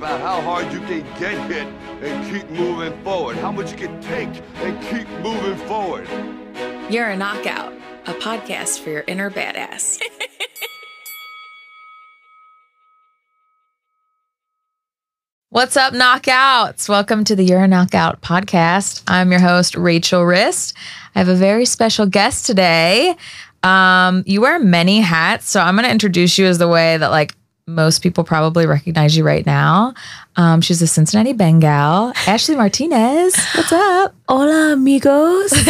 about how hard you can get hit and keep moving forward, how much you can take and keep moving forward. You're a Knockout, a podcast for your inner badass. What's up, knockouts? Welcome to the You're a Knockout podcast. I'm your host, Rachel Rist. I have a very special guest today. Um, you wear many hats, so I'm going to introduce you as the way that like most people probably recognize you right now. Um, she's a Cincinnati Bengal. Ashley Martinez. What's up? Hola, amigos.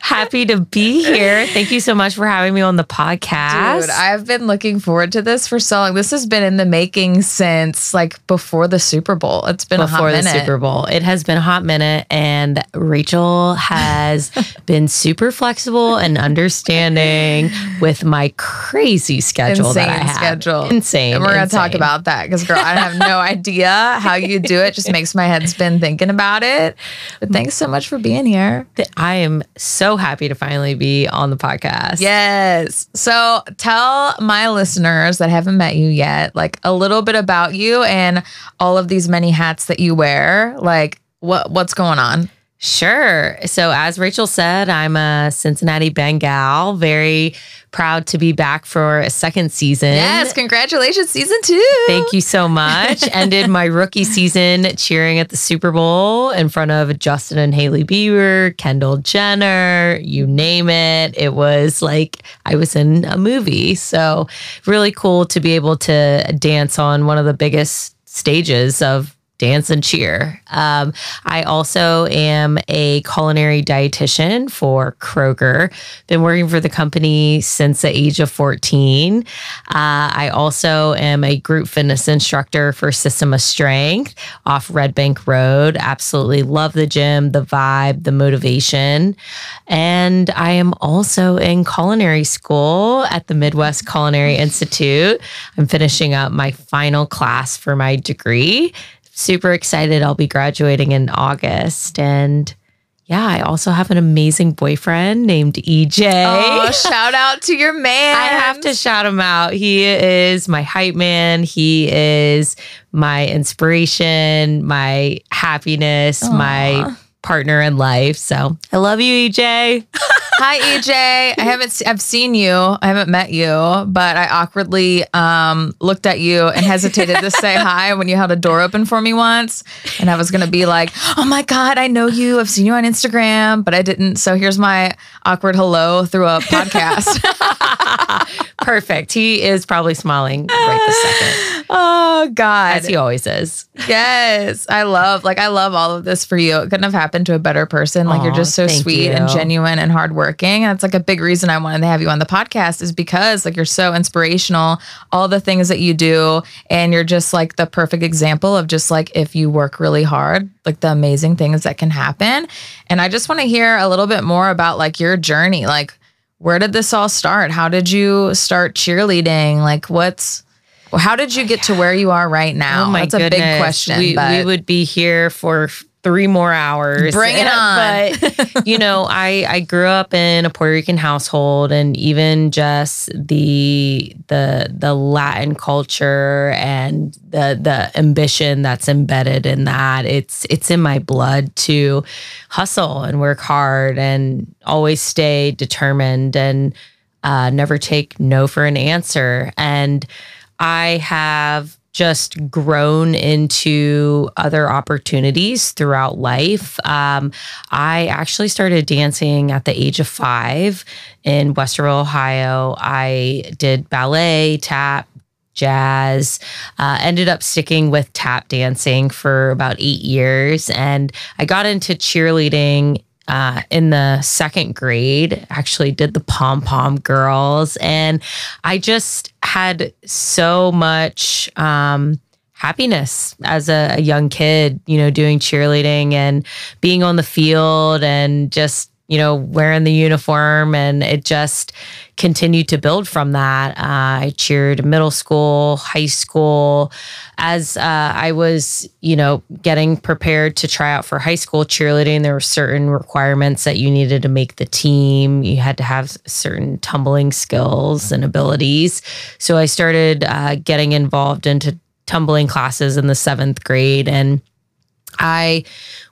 Happy to be here. Thank you so much for having me on the podcast. Dude, I've been looking forward to this for so long. This has been in the making since like before the Super Bowl. It's been before the Super Bowl. It has been a hot minute, and Rachel has been super flexible and understanding with my crazy schedule Insane that I have. schedule. Insane. And we're going to talk about that because, girl, I have no idea how you do it. Just makes my head spin thinking about it. But thanks so much for being here. I am so happy to finally be on the podcast. Yes. So tell my listeners that haven't met you yet, like a little bit about you and all of these many hats that you wear. Like, what what's going on? Sure. So, as Rachel said, I'm a Cincinnati Bengal. Very proud to be back for a second season. Yes, congratulations, season two. Thank you so much. Ended my rookie season cheering at the Super Bowl in front of Justin and Hailey Bieber, Kendall Jenner, you name it. It was like I was in a movie. So, really cool to be able to dance on one of the biggest stages of dance and cheer. Um, I also am a culinary dietitian for Kroger. Been working for the company since the age of 14. Uh, I also am a group fitness instructor for System of Strength off Red Bank Road. Absolutely love the gym, the vibe, the motivation. And I am also in culinary school at the Midwest Culinary Institute. I'm finishing up my final class for my degree super excited. I'll be graduating in August. And yeah, I also have an amazing boyfriend named EJ. Oh, shout out to your man. I have to shout him out. He is my hype man. He is my inspiration, my happiness, Aw. my partner in life. So I love you, EJ. Hi, EJ. I haven't. I've seen you. I haven't met you, but I awkwardly um, looked at you and hesitated to say hi when you held a door open for me once, and I was gonna be like, "Oh my god, I know you. I've seen you on Instagram," but I didn't. So here's my awkward hello through a podcast. Perfect. He is probably smiling right this second, oh God. as he always is. Yes, I love like I love all of this for you. It couldn't have happened to a better person. Like you're just so sweet and genuine and hardworking. And it's like a big reason I wanted to have you on the podcast is because like you're so inspirational. All the things that you do, and you're just like the perfect example of just like if you work really hard, like the amazing things that can happen. And I just want to hear a little bit more about like your journey. Like where did this all start? How did you start cheerleading? Like what's how did you get to where you are right now? Oh my That's goodness. a big question. We, we would be here for three more hours. Bring it on. but you know, I I grew up in a Puerto Rican household, and even just the the the Latin culture and the the ambition that's embedded in that. It's it's in my blood to hustle and work hard and always stay determined and uh, never take no for an answer. And I have just grown into other opportunities throughout life. Um, I actually started dancing at the age of five in Westerville, Ohio. I did ballet, tap, jazz. Uh, ended up sticking with tap dancing for about eight years. And I got into cheerleading uh, in the second grade, actually did the pom pom girls. And I just had so much um, happiness as a, a young kid, you know, doing cheerleading and being on the field and just, you know, wearing the uniform. And it just continued to build from that. Uh, I cheered middle school, high school. As uh, I was, you know, getting prepared to try out for high school cheerleading, there were certain requirements that you needed to make the team. You had to have certain tumbling skills and abilities. So I started uh, getting involved into tumbling classes in the seventh grade. And I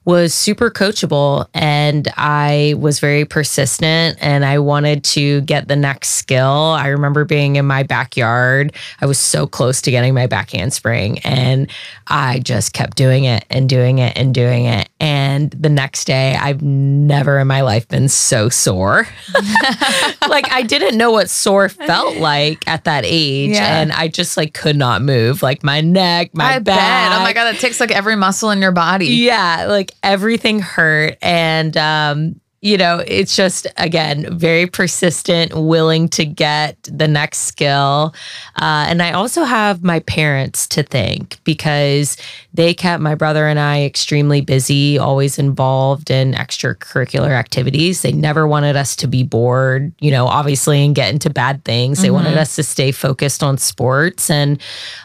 was super coachable and I was very persistent and I wanted to get the next skill. I remember being in my backyard. I was so close to getting my back handspring and I just kept doing it and doing it and doing it. And the next day, I've never in my life been so sore. like I didn't know what sore felt like at that age. Yeah. And I just like could not move. Like my neck, my I back. bet. Oh my god, that takes like every muscle in your body. Yeah, like everything hurt. And, um, you know, it's just, again, very persistent, willing to get the next skill. Uh, and I also have my parents to thank because they kept my brother and I extremely busy, always involved in extracurricular activities. They never wanted us to be bored, you know, obviously, and get into bad things. They wanted mm-hmm. us to stay focused on sports. And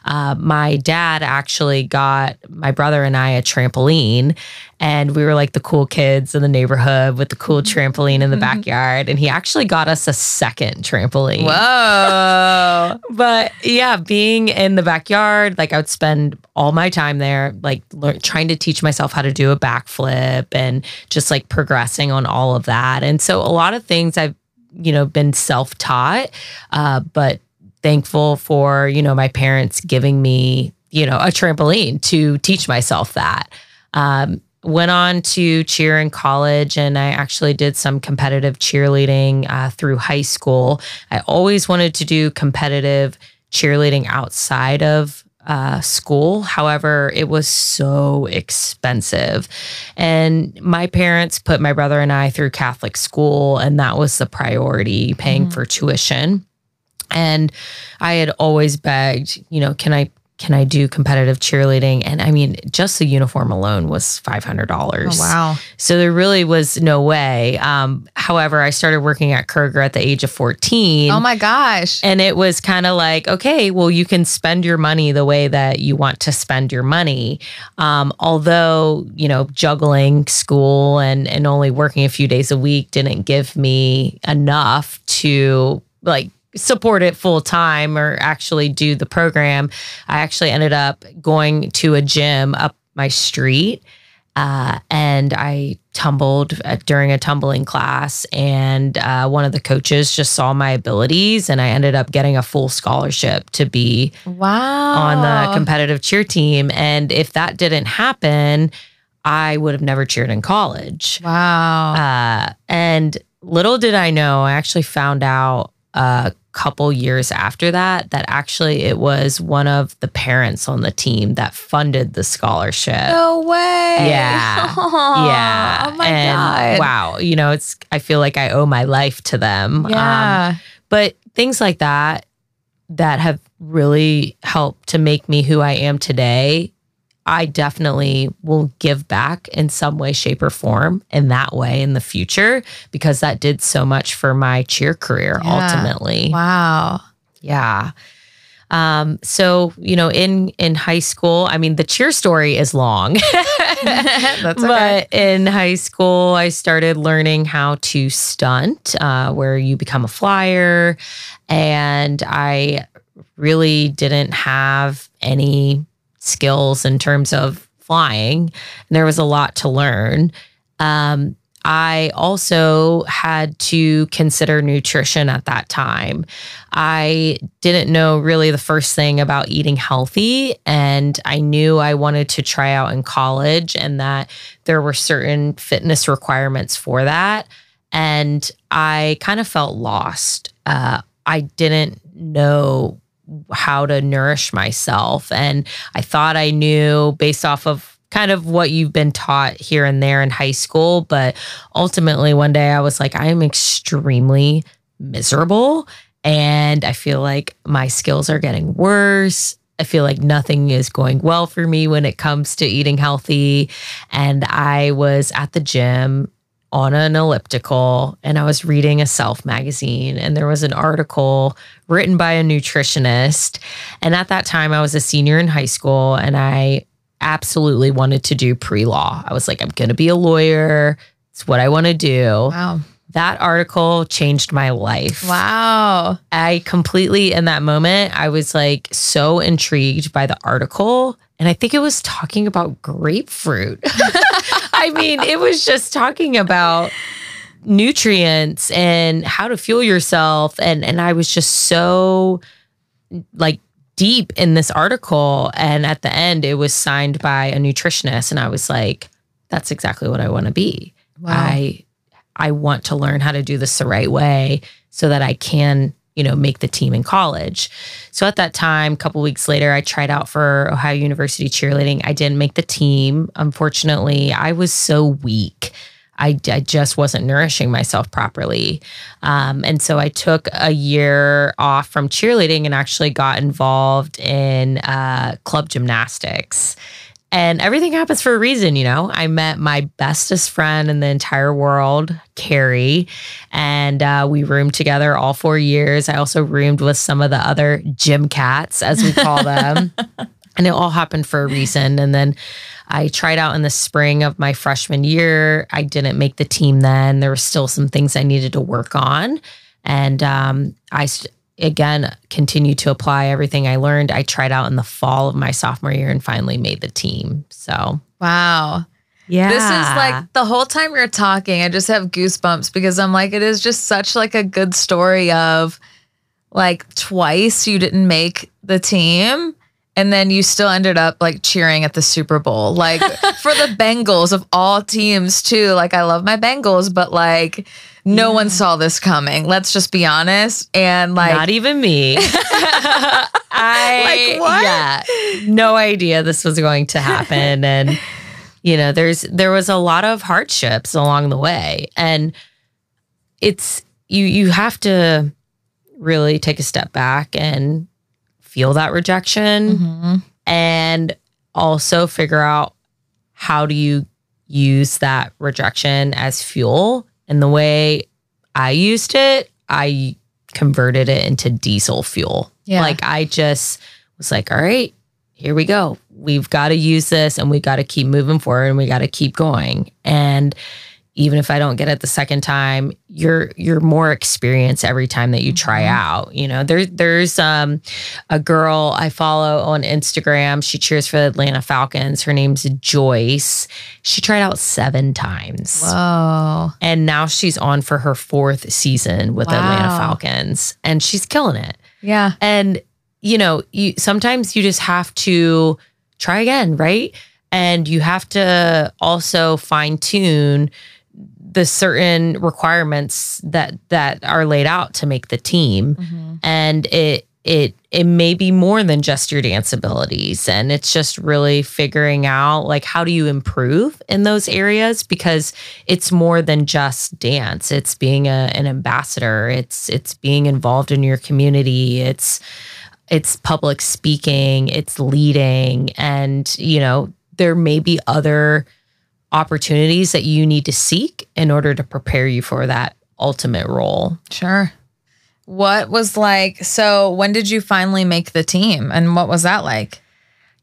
uh, my dad actually got my brother and I a trampoline. And we were like the cool kids in the neighborhood with the cool mm-hmm. trampoline in the mm-hmm. backyard. And he actually got us a second trampoline. Whoa. But yeah, being in the backyard, like I would spend all my time there, like learn, trying to teach myself how to do a backflip and just like progressing on all of that. And so a lot of things I've, you know, been self taught, uh, but thankful for, you know, my parents giving me, you know, a trampoline to teach myself that. Um, went on to cheer in college and I actually did some competitive cheerleading uh, through high school. I always wanted to do competitive cheerleading outside of uh, school. However, it was so expensive. And my parents put my brother and I through Catholic school, and that was the priority paying for tuition. And I had always begged, you know, can I can I do competitive cheerleading? And I mean, just the uniform alone was five hundred dollars. Oh, wow. So there really was no way. Um, however, I started working at Kroger at the age of fourteen. Oh my gosh. And it was kind of like, okay, well, you can spend your money the way that you want to spend your money. Um, although, you know, juggling school and and only working a few days a week didn't give me enough to like support it full time or actually do the program. I actually ended up going to a gym up my street. Uh, and I tumbled uh, during a tumbling class, and uh, one of the coaches just saw my abilities, and I ended up getting a full scholarship to be Wow. on the competitive cheer team. And if that didn't happen, I would have never cheered in college. Wow. Uh, and little did I know, I actually found out a couple years after that that actually it was one of the parents on the team that funded the scholarship. no way. Yeah. Aw. Yeah. Oh my and god. wow. You know, it's, I feel like I owe my life to them. Um, Yeah. but things like that that have really helped to make me who I am today, I definitely will give back in some way, shape, or form in that way in the future because that did so much for my cheer career Yeah. ultimately. wow. Yeah. Um, so you know, in in high school, I mean, the cheer story is long. That's okay. But in high school, I started learning how to stunt, uh, where you become a flyer. And I really didn't have any skills in terms of flying. And there was a lot to learn. Um, I also had to consider nutrition at that time. I didn't know really the first thing about eating healthy, and I knew I wanted to try out in college and that there were certain fitness requirements for that. And I kind of felt lost. Uh, I didn't know how to nourish myself. And I thought I knew based off of kind of what you've been taught here and there in high school. But ultimately, one day I was like, I am extremely miserable. And I feel like my skills are getting worse. I feel like nothing is going well for me when it comes to eating healthy. And I was at the gym on an elliptical and I was reading a self magazine and there was an article written by a nutritionist. And at that time, I was a senior in high school and I absolutely wanted to do pre law. I was like, I'm going to be a lawyer. It's what I want to do. Wow. that article changed my life. Wow. I completely, in that moment, I was like so intrigued by the article. And I think it was talking about grapefruit. I mean, it was just talking about nutrients and how to fuel yourself. And, and I was just so like deep in this article. And at the end, it was signed by a nutritionist. And I was like, that's exactly what I want to be. Wow. I I want to learn how to do this the right way so that I can, you know, make the team in college. So at that time, a couple weeks later, I tried out for Ohio University cheerleading. I didn't make the team. Unfortunately, I was so weak. I, I just wasn't nourishing myself properly. Um, and so I took a year off from cheerleading and actually got involved in uh, club gymnastics. And everything happens for a reason, you know. I met my bestest friend in the entire world, Carrie, and uh, we roomed together all four years. I also roomed with some of the other gym cats, as we call them. and it all happened for a reason. And then I tried out in the spring of my freshman year. I didn't make the team then. There were still some things I needed to work on. And um, I, again continue to apply everything I learned. I tried out in the fall of my sophomore year and finally made the team. So, wow. yeah. This is like the whole time you're talking, I just have goosebumps because I'm like, it is just such like a good story of like twice you didn't make the team and then you still ended up like cheering at the Super Bowl. Like for the Bengals of all teams too. Like I love my Bengals, but like no one saw this coming. Let's just be honest. And like not even me. I Like, what? yeah, no idea this was going to happen and you know, there's there was a lot of hardships along the way and it's you you have to really take a step back and feel that rejection Mhm. and also figure out how do you use that rejection as fuel and the way i used it i converted it into diesel fuel. Yeah. like i just was like all right here we go. We've got to use this and we got to keep moving forward and we got to keep going. And even if I don't get it the second time, you're you're more experienced every time that you try out. You know, there there's um a girl I follow on Instagram. She cheers for the Atlanta Falcons. Her name's Joyce. She tried out seven times. Whoa. And now she's on for her fourth season with the Atlanta Falcons. And she's killing it. Yeah. And you know, you sometimes you just have to try again, right? And you have to also fine tune the certain requirements that that are laid out to make the team. Mm-hmm. And it it it may be more than just your dance abilities. And it's just really figuring out like how do you improve in those areas? Because it's more than just dance. It's being a, an ambassador. It's it's being involved in your community. It's it's public speaking, it's leading, and you know, there may be other opportunities that you need to seek in order to prepare you for that ultimate role. Sure. What was like, so when did you finally make the team and what was that like?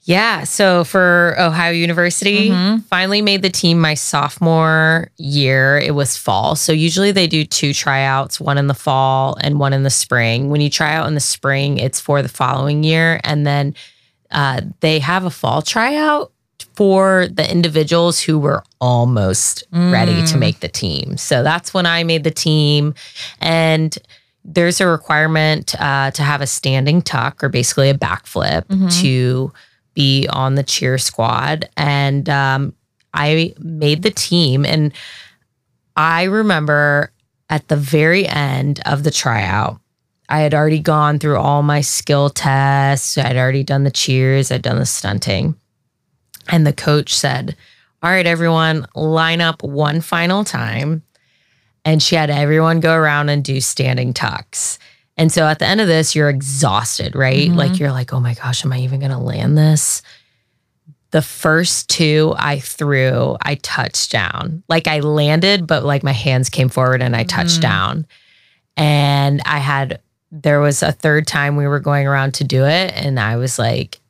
Yeah. So for Ohio University, finally made the team my sophomore year. It was fall. So usually they do two tryouts, one in the fall and one in the spring. When you try out in the spring, it's for the following year. And then uh, they have a fall tryout for the individuals who were almost ready to make the team. So that's when I made the team. And there's a requirement uh, to have a standing tuck or basically a backflip to be on the cheer squad. And um, I made the team. And I remember at the very end of the tryout, I had already gone through all my skill tests. I'd already done the cheers, I'd done the stunting. And the coach said, All right, everyone, line up one final time. And she had everyone go around and do standing tucks. And so at the end of this, you're exhausted, right? Mm-hmm. Like you're like, oh my gosh, am I even going to land this? The first two I threw, I touched down. Like I landed, but like my hands came forward and I touched mm. down. And I had, there was a third time we were going around to do it. And I was like,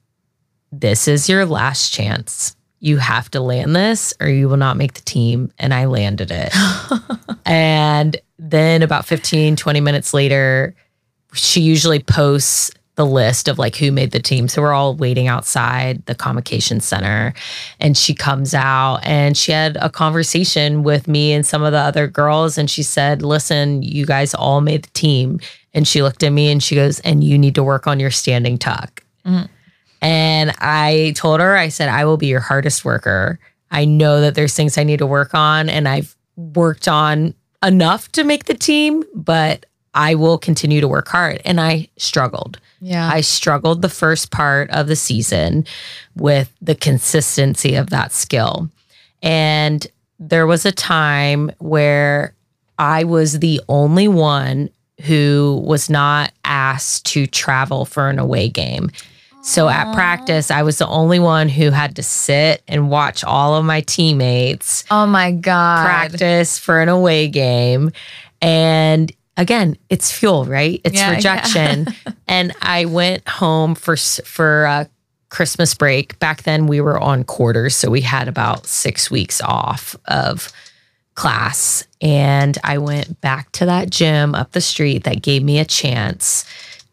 this is your last chance. You have to land this or you will not make the team. And I landed it. and then about 15, 20 minutes later, she usually posts the list of like who made the team. So we're all waiting outside the convocation center. And she comes out and she had a conversation with me and some of the other girls. And she said, Listen, you guys all made the team. And she looked at me and she goes, And you need to work on your standing tuck. Mm. And I told her, I said, I will be your hardest worker. I know that there's things I need to work on, and I've worked on enough to make the team, but I will continue to work hard. And I struggled. Yeah. I struggled the first part of the season with the consistency of that skill. And there was a time where I was the only one who was not asked to travel for an away game. So at practice, I was the only one who had to sit and watch all of my teammates oh my God. practice for an away game. And again, it's fuel, right? It's Yeah, yeah. rejection. and I went home for for uh, Christmas break. Back then, we were on quarters, so we had about six weeks off of class. And I went back to that gym up the street that gave me a chance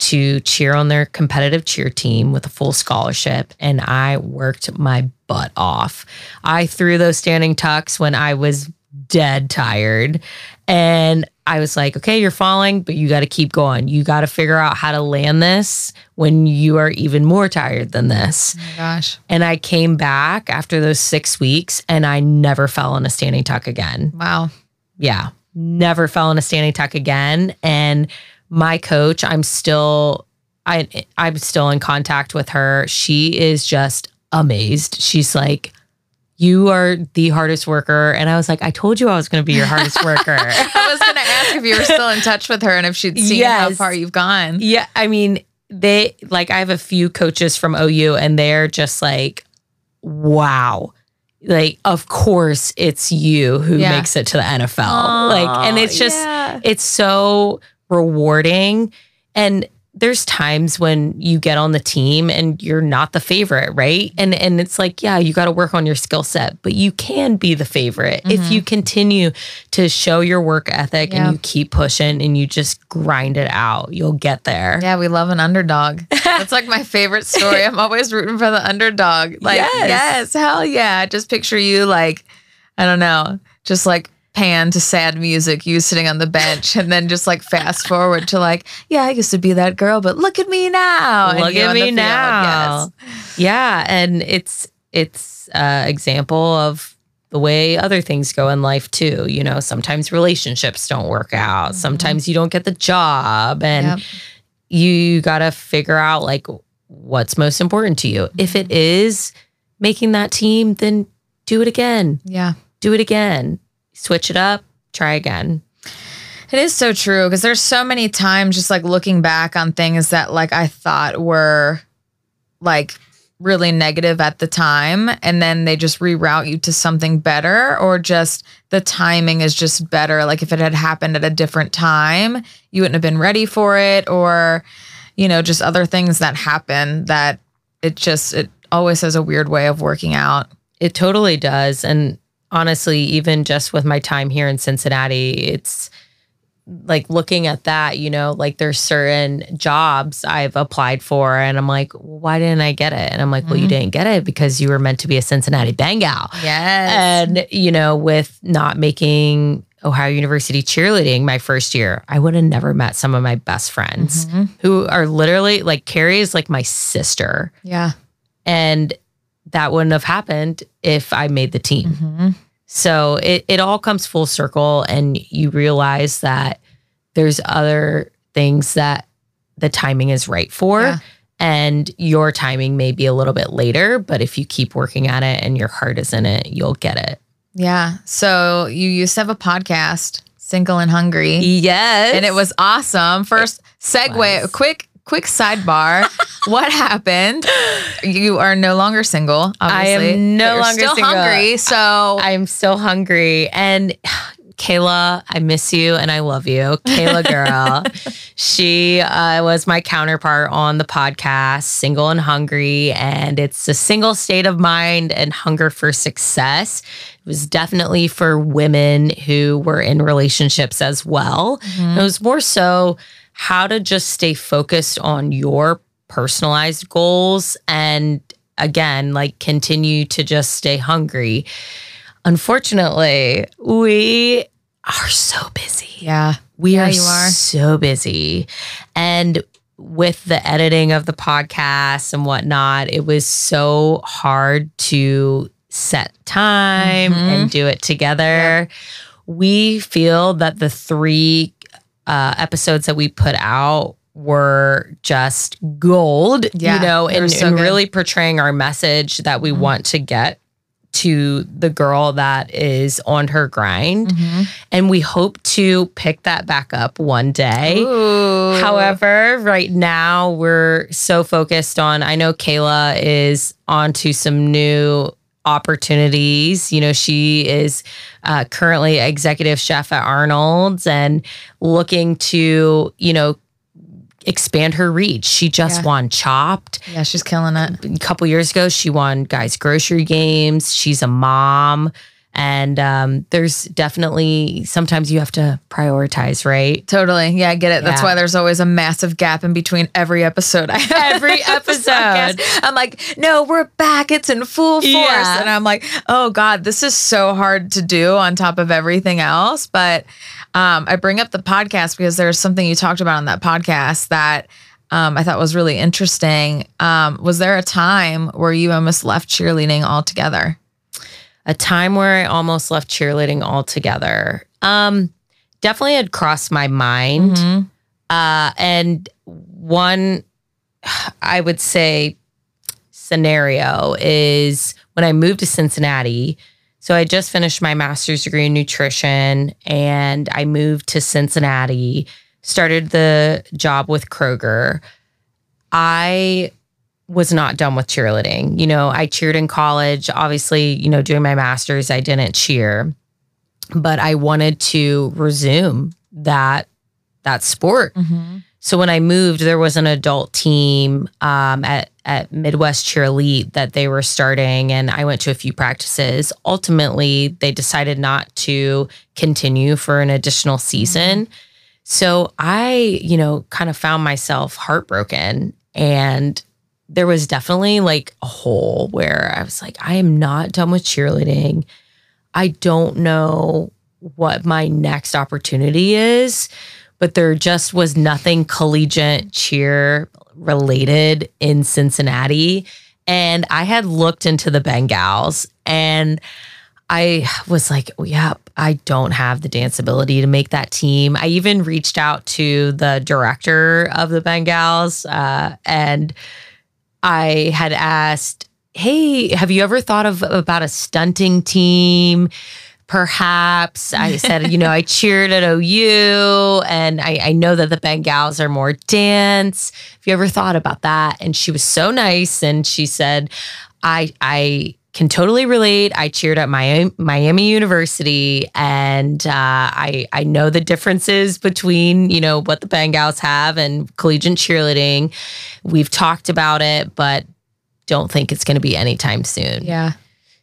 to cheer on their competitive cheer team with a full scholarship. And I worked my butt off. I threw those standing tucks when I was dead tired. And I was like, okay, you're falling, but you got to keep going. You got to figure out how to land this when you are even more tired than this. Oh gosh. And I came back after those six weeks and I never fell in a standing tuck again. Wow. Yeah, never fell in a standing tuck again. And my coach, I'm still, I, I'm still in contact with her. She is just amazed. She's like, you are the hardest worker. And I was like, I told you I was going to be your hardest worker. I was going to ask if you were still in touch with her and if she'd seen how far you've gone. Yeah, I mean, they like I have a few coaches from OU and they're just like, wow. Like, of course it's you who Yeah. makes it to the NFL. like, and it's just yeah. it's so rewarding. And there's times when you get on the team and you're not the favorite, right? And and it's like, yeah, you got to work on your skill set, but you can be the favorite if you continue to show your work ethic Mm-hmm. Yeah. and you keep pushing and you just grind it out. You'll get there. Yeah, we love an underdog. That's like my favorite story. I'm always rooting for the underdog. Like, Yes. yes, hell yeah. Just picture you like, I don't know, just like pan to sad music, you sitting on the bench, and then just like fast forward to like, yeah, I used to be that girl, but look at me now. Look at me field. now. Yes. Yeah, and it's it's uh example of the way other things go in life too. You know, sometimes relationships don't work out. Sometimes you don't get the job and Yep. you got to figure out like what's most important to you. If it is making that team, then do it again. Yeah. Do it again. Switch it up, try again. It is so true because there's so many times just like looking back on things that like I thought were like really negative at the time and then they just reroute you to something better or just the timing is just better like if it had happened at a different time you wouldn't have been ready for it or you know just other things that happen that it just it always has a weird way of working out It totally does. And honestly, even just with my time here in Cincinnati, it's like looking at that, you know, like there's certain jobs I've applied for and I'm like, well, why didn't I get it? And I'm like, well, you mm-hmm. didn't get it because you were meant to be a Cincinnati Bengal. yes And, you know, with not making Ohio University cheerleading my first year, I would have never met some of my best friends mm-hmm. who are literally like Carrie is like my sister. yeah And that wouldn't have happened if I made the team. Mm-hmm. So it, it all comes full circle and you realize that there's other things that the timing is right for. Yeah. And your timing may be a little bit later, but if you keep working at it and your heart is in it, you'll get it. yeah so you used to have a podcast single and hungry Yes. and it was awesome. First segue, was. quick, quick sidebar. what happened? You are no longer single. I am no longer still single. hungry. So I'm still hungry. And Kayla, I miss you and I love you. Kayla girl. she uh, was my counterpart on the podcast, Single and Hungry. And it's a single state of mind and hunger for success. It was definitely for women who were in relationships as well. It was more so how to just stay focused on your personalized goals and again, like continue to just stay hungry. Unfortunately, we are so busy. Yeah. We Yeah, are, you are. so busy. And with the editing of the podcast and whatnot, it was so hard to set time Mhm. and do it together. We feel that the three uh, episodes that we put out were just gold, Yeah, you know, and, so and really portraying our message that we Mhm. want to get to the girl that is on her grind. Mhm. And we hope to pick that back up one day. Ooh. However, right now we're so focused on, I know Kayla is onto some new opportunities. You know, she is uh, currently executive chef at Arnold's and looking to, you know, expand her reach. She just Yeah. won Chopped yeah, she's killing it. a couple years ago she won guys grocery games she's a mom and um, there's definitely sometimes you have to prioritize right Totally. Yeah, I get it. That's why there's always a massive gap in between every episode. I have Every episode. I'm like, no, we're back. It's in full force. Yeah. And I'm like, oh God, this is so hard to do on top of everything else. But um, I bring up the podcast because there's something you talked about on that podcast that um, I thought was really interesting. Um, was there a time where you almost left cheerleading altogether? A time where i almost left cheerleading altogether. Um, definitely had crossed my mind. Mhm. uh, and one i would say scenario is when i moved to cincinnati. So i just finished my master's degree in nutrition and i moved to cincinnati started the job with kroger. I was not done with cheerleading you know i cheered in college obviously you know doing my master's i didn't cheer but i wanted to resume that that sport Mhm. so when I moved, there was an adult team um, at at Midwest Cheer Elite that they were starting, and I went to a few practices. Ultimately, they decided not to continue for an additional season. So I, you know, kind of found myself heartbroken, and there was definitely like a hole where I was like, I am not done with cheerleading. I don't know what my next opportunity is but there just was nothing collegiate cheer related in Cincinnati. And I had looked into the Bengals and I was like, oh, yeah, I don't have the dance ability to make that team. I even reached out to the director of the Bengals uh, and I had asked, hey, have you ever thought of about a stunting team? Perhaps I said, you know, I cheered at OU and I, I know that the Bengals are more dance. Have you ever thought about that? And she was so nice and she said, I I can totally relate. I cheered at Miami, Miami University and uh, I I know the differences between, you know, what the Bengals have and collegiate cheerleading. We've talked about it, but don't think it's going to be anytime soon. Yeah.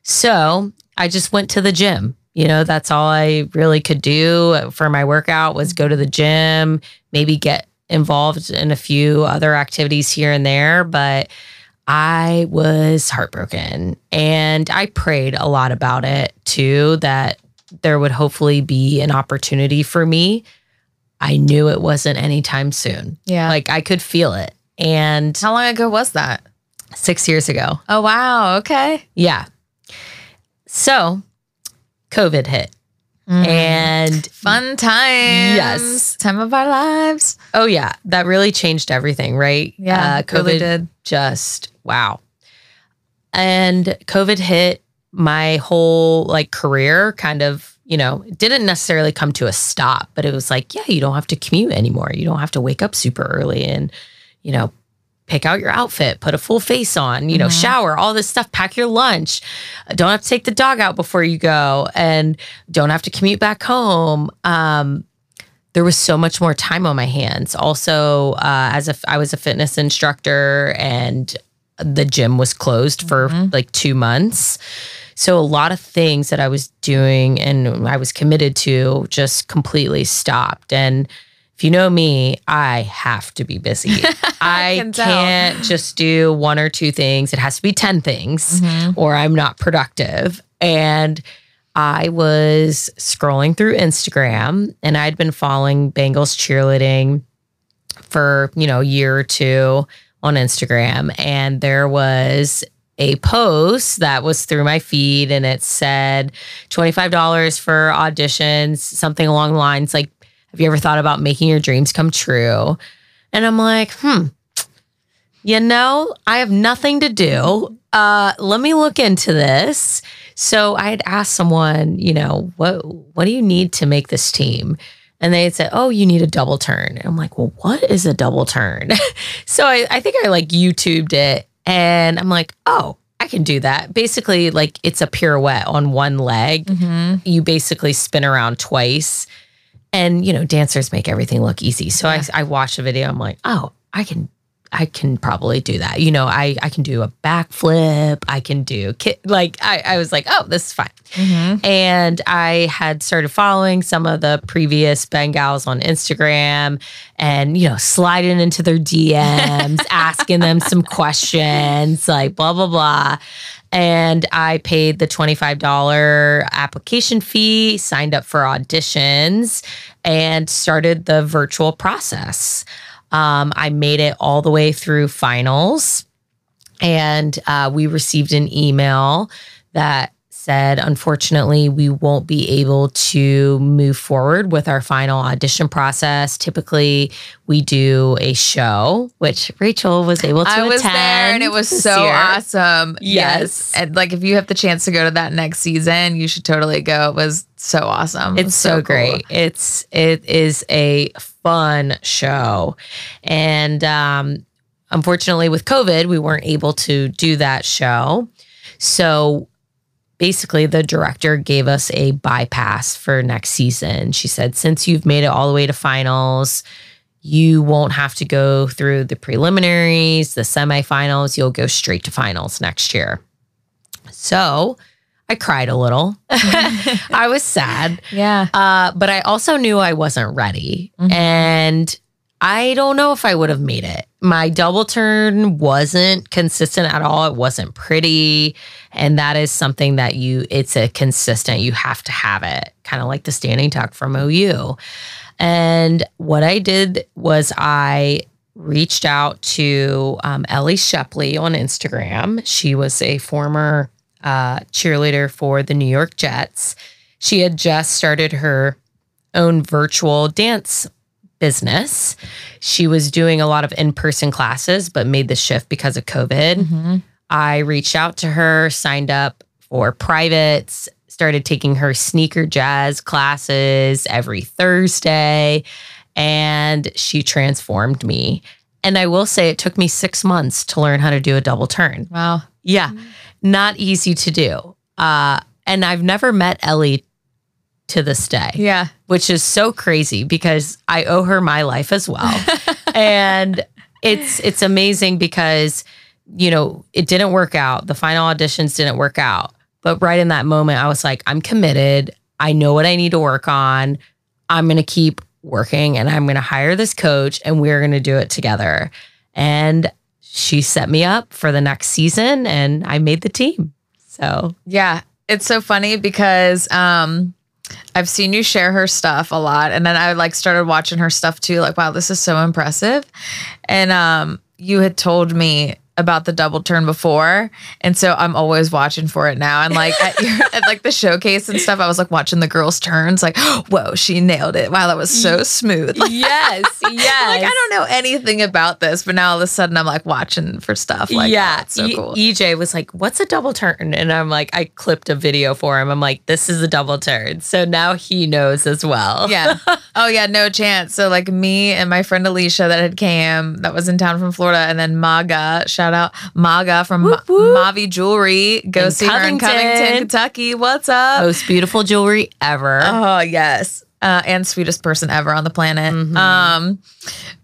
So I just went to the gym. You know, that's all I really could do for my workout was go to the gym, maybe get involved in a few other activities here and there. But I was heartbroken and I prayed a lot about it too, that there would hopefully be an opportunity for me. I knew it wasn't anytime soon. Yeah. Like I could feel it. And how long ago was that? six years ago, Oh wow. Okay. yeah. So COVID hit. Mm. And Fun times. Yes. Time of our lives. oh, yeah, that really changed everything, right? Yeah. Uh, it really COVID did. just, wow. And COVID hit my whole like career kind of, you know, it didn't necessarily come to a stop, but it was like, yeah, you don't have to commute anymore. You don't have to wake up super early and, you know, pick out your outfit, put a full face on, you know, shower, all this stuff, pack your lunch. Don't have to take the dog out before you go and don't have to commute back home. Um, there was so much more time on my hands. Also, uh, as I was a fitness instructor and the gym was closed for like two months. So a lot of things that I was doing and I was committed to just completely stopped. And if you know me, I have to be busy. I, can can't just do one or two things. It has to be 10 things mm-hmm. or I'm not productive. And I was scrolling through Instagram and I'd been following Bengals cheerleading for, you know, a year or two on Instagram. And there was a post that was through my feed and it said $25 for auditions, something along the lines like, have you ever thought about making your dreams come true? And I'm like, hmm, you know, I have nothing to do. Uh, let me look into this. So I had asked someone, you know, what what do you need to make this team? And they had said, Oh, you need a double turn. And I'm like, Well, what is a double turn? so I, I think I like YouTubed it and I'm like, Oh, I can do that. Basically, like it's a pirouette on one leg. You basically spin around twice. And you know, dancers make everything look easy. So I, I watched a video. I'm like, oh, I can, I can probably do that. You know, I I can do a backflip. I can do ki- like I I was like, oh, this is fine. Mm-hmm. And I had started following some of the previous Bengals on Instagram, and you know, sliding into their DMs, asking them some questions, like blah blah blah. And I paid the $25 application fee, signed up for auditions, and started the virtual process. Um, I made it all the way through finals. And uh, we received an email that said, unfortunately, we won't be able to move forward with our final audition process. Typically, we do a show, which Rachel was able to I was attend there and it was so year. awesome. Yes. And like if you have the chance to go to that next season, you should totally go. It was so awesome. It It's so, cool. great. It's it is a fun show. And um unfortunately with COVID, we weren't able to do that show. So basically the director gave us a bypass for next season. She said since you've made it all the way to finals, you won't have to go through the preliminaries, the semifinals, you'll go straight to finals next year. So, I cried a little. I was sad. Yeah. Uh, but I also knew I wasn't ready. And I don't know if I would have made it. My double turn wasn't consistent at all. It wasn't pretty. And that is something that you, it's a consistent, you have to have it, kind of like the standing tuck from OU. And what I did was I reached out to um, Ellie Shepley on Instagram. She was a former uh, cheerleader for the New York Jets. She had just started her own virtual dance business. She was doing a lot of in person classes, but made the shift because of COVID. I reached out to her, signed up for privates, started taking her sneaker jazz classes every Thursday, and she transformed me. And I will say it took me six months to learn how to do a double turn. Wow. Yeah, not easy to do. Uh, and I've never met Ellie to this day Yeah. which is so crazy because I owe her my life as well. and it's it's amazing because you know, it didn't work out. The final auditions didn't work out. But right in that moment I was like, I'm committed. I know what I need to work on. I'm going to keep working and I'm going to hire this coach and we're going to do it together. And she set me up for the next season and I made the team. So, Yeah. It's so funny because um I've seen you share her stuff a lot and then I like started watching her stuff too like wow this is so impressive. And um you had told me about the double turn before, and so I'm always watching for it now. And like at, your, at like the showcase and stuff, I was like watching the girls' turns, like, whoa, she nailed it! Wow, that was so smooth. Like, yes, yes. like I don't know anything about this, but now all of a sudden I'm like watching for stuff. Like, yeah, that. So E- cool. EJ was like, "What's a double turn?" And I'm like, I clipped a video for him. I'm like, "This is a double turn." So now he knows as well. yeah. Oh yeah, no chance. So like me and my friend Alicia that had came that was in town from Florida, and then Maga, shout out Maga from Whoop, whoop. Mavi Jewelry. Go In see her in Covington. Covington, Kentucky. What's up? most beautiful jewelry ever. Oh yes, uh, and sweetest person ever on the planet. Mhm. Um,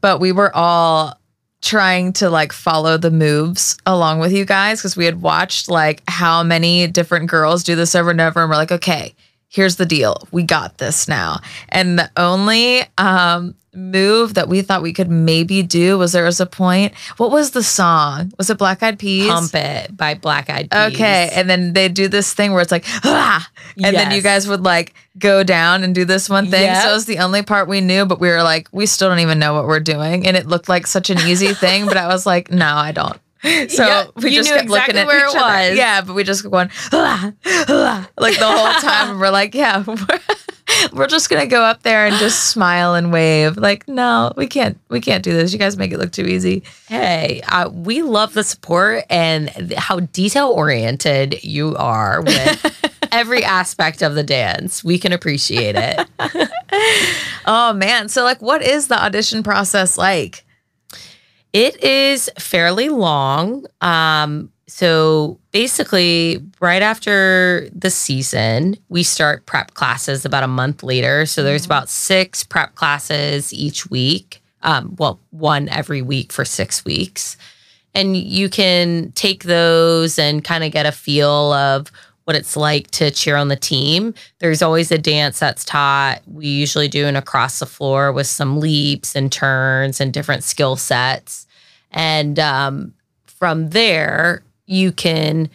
but we were all trying to like follow the moves along with you guys because we had watched like how many different girls do this over and over, and we're like, okay, here's the deal, we got this now. And the only um move that we thought we could maybe do was there was a point. What was the song? Was it Black Eyed Peas? Pump it by Black Eyed Peas. Okay, and then they do this thing where it's like, ah, and then you guys would like go down and do this one thing. Yep. So it was the only part we knew, but we were like, we still don't even know what we're doing, and it looked like such an easy thing. But I was like, no, I don't. So Yeah, we just kept looking at where each it other. was. Yeah, but we just going ah, ah, like the whole time, we're like, yeah. We're, we're just gonna go up there and just smile and wave. Like, no, we can't. We can't do this. You guys make it look too easy. Hey, uh, we love the support and how detail oriented you are with every aspect of the dance. We can appreciate it. Oh man. So like, what is the audition process like? It is fairly long. Um, so basically, right after the season, we start prep classes about a month later. So there's about six prep classes each week. Um, well, one every week for six weeks. And you can take those and kind of get a feel of what it's like to cheer on the team. There's always a dance that's taught. We usually do an across the floor with some leaps and turns and different skill sets. And um, from there, you can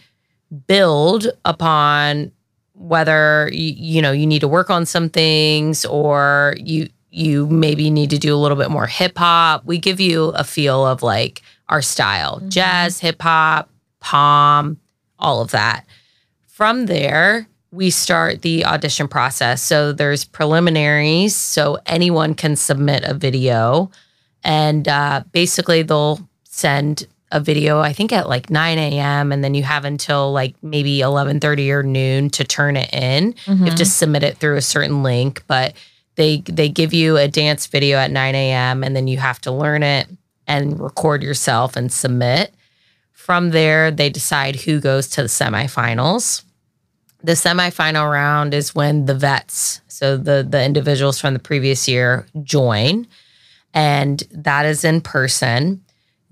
build upon whether you, you know you need to work on some things or you you maybe need to do a little bit more hip hop. We give you a feel of like our style, jazz, hip hop, pom, all of that. From there, we start the audition process. So there's preliminaries, so anyone can submit a video, and uh, basically they'll send a video. I think at like 9 a.m. and then you have until like maybe 11:30 or noon to turn it in. You have to mm-hmm. submit it through a certain link, but they they give you a dance video at 9 a.m. and then you have to learn it and record yourself and submit. From there, they decide who goes to the semifinals. The semifinal round is when the vets, so the the individuals from the previous year, join, and that is in person.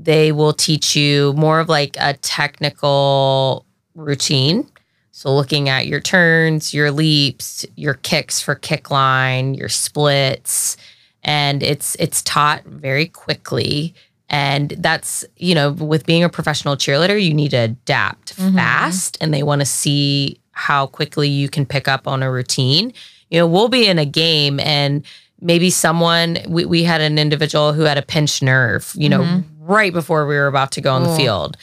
They will teach you more of like a technical routine. So looking at your turns, your leaps, your kicks for kick line, your splits, and it's it's taught very quickly. And that's, you know, with being a professional cheerleader, you need to adapt mm-hmm. fast and they want to see how quickly you can pick up on a routine. You know, we'll be in a game and maybe someone we, we had an individual who had a pinched nerve, you know, mm-hmm. Right before we were about to go on the field.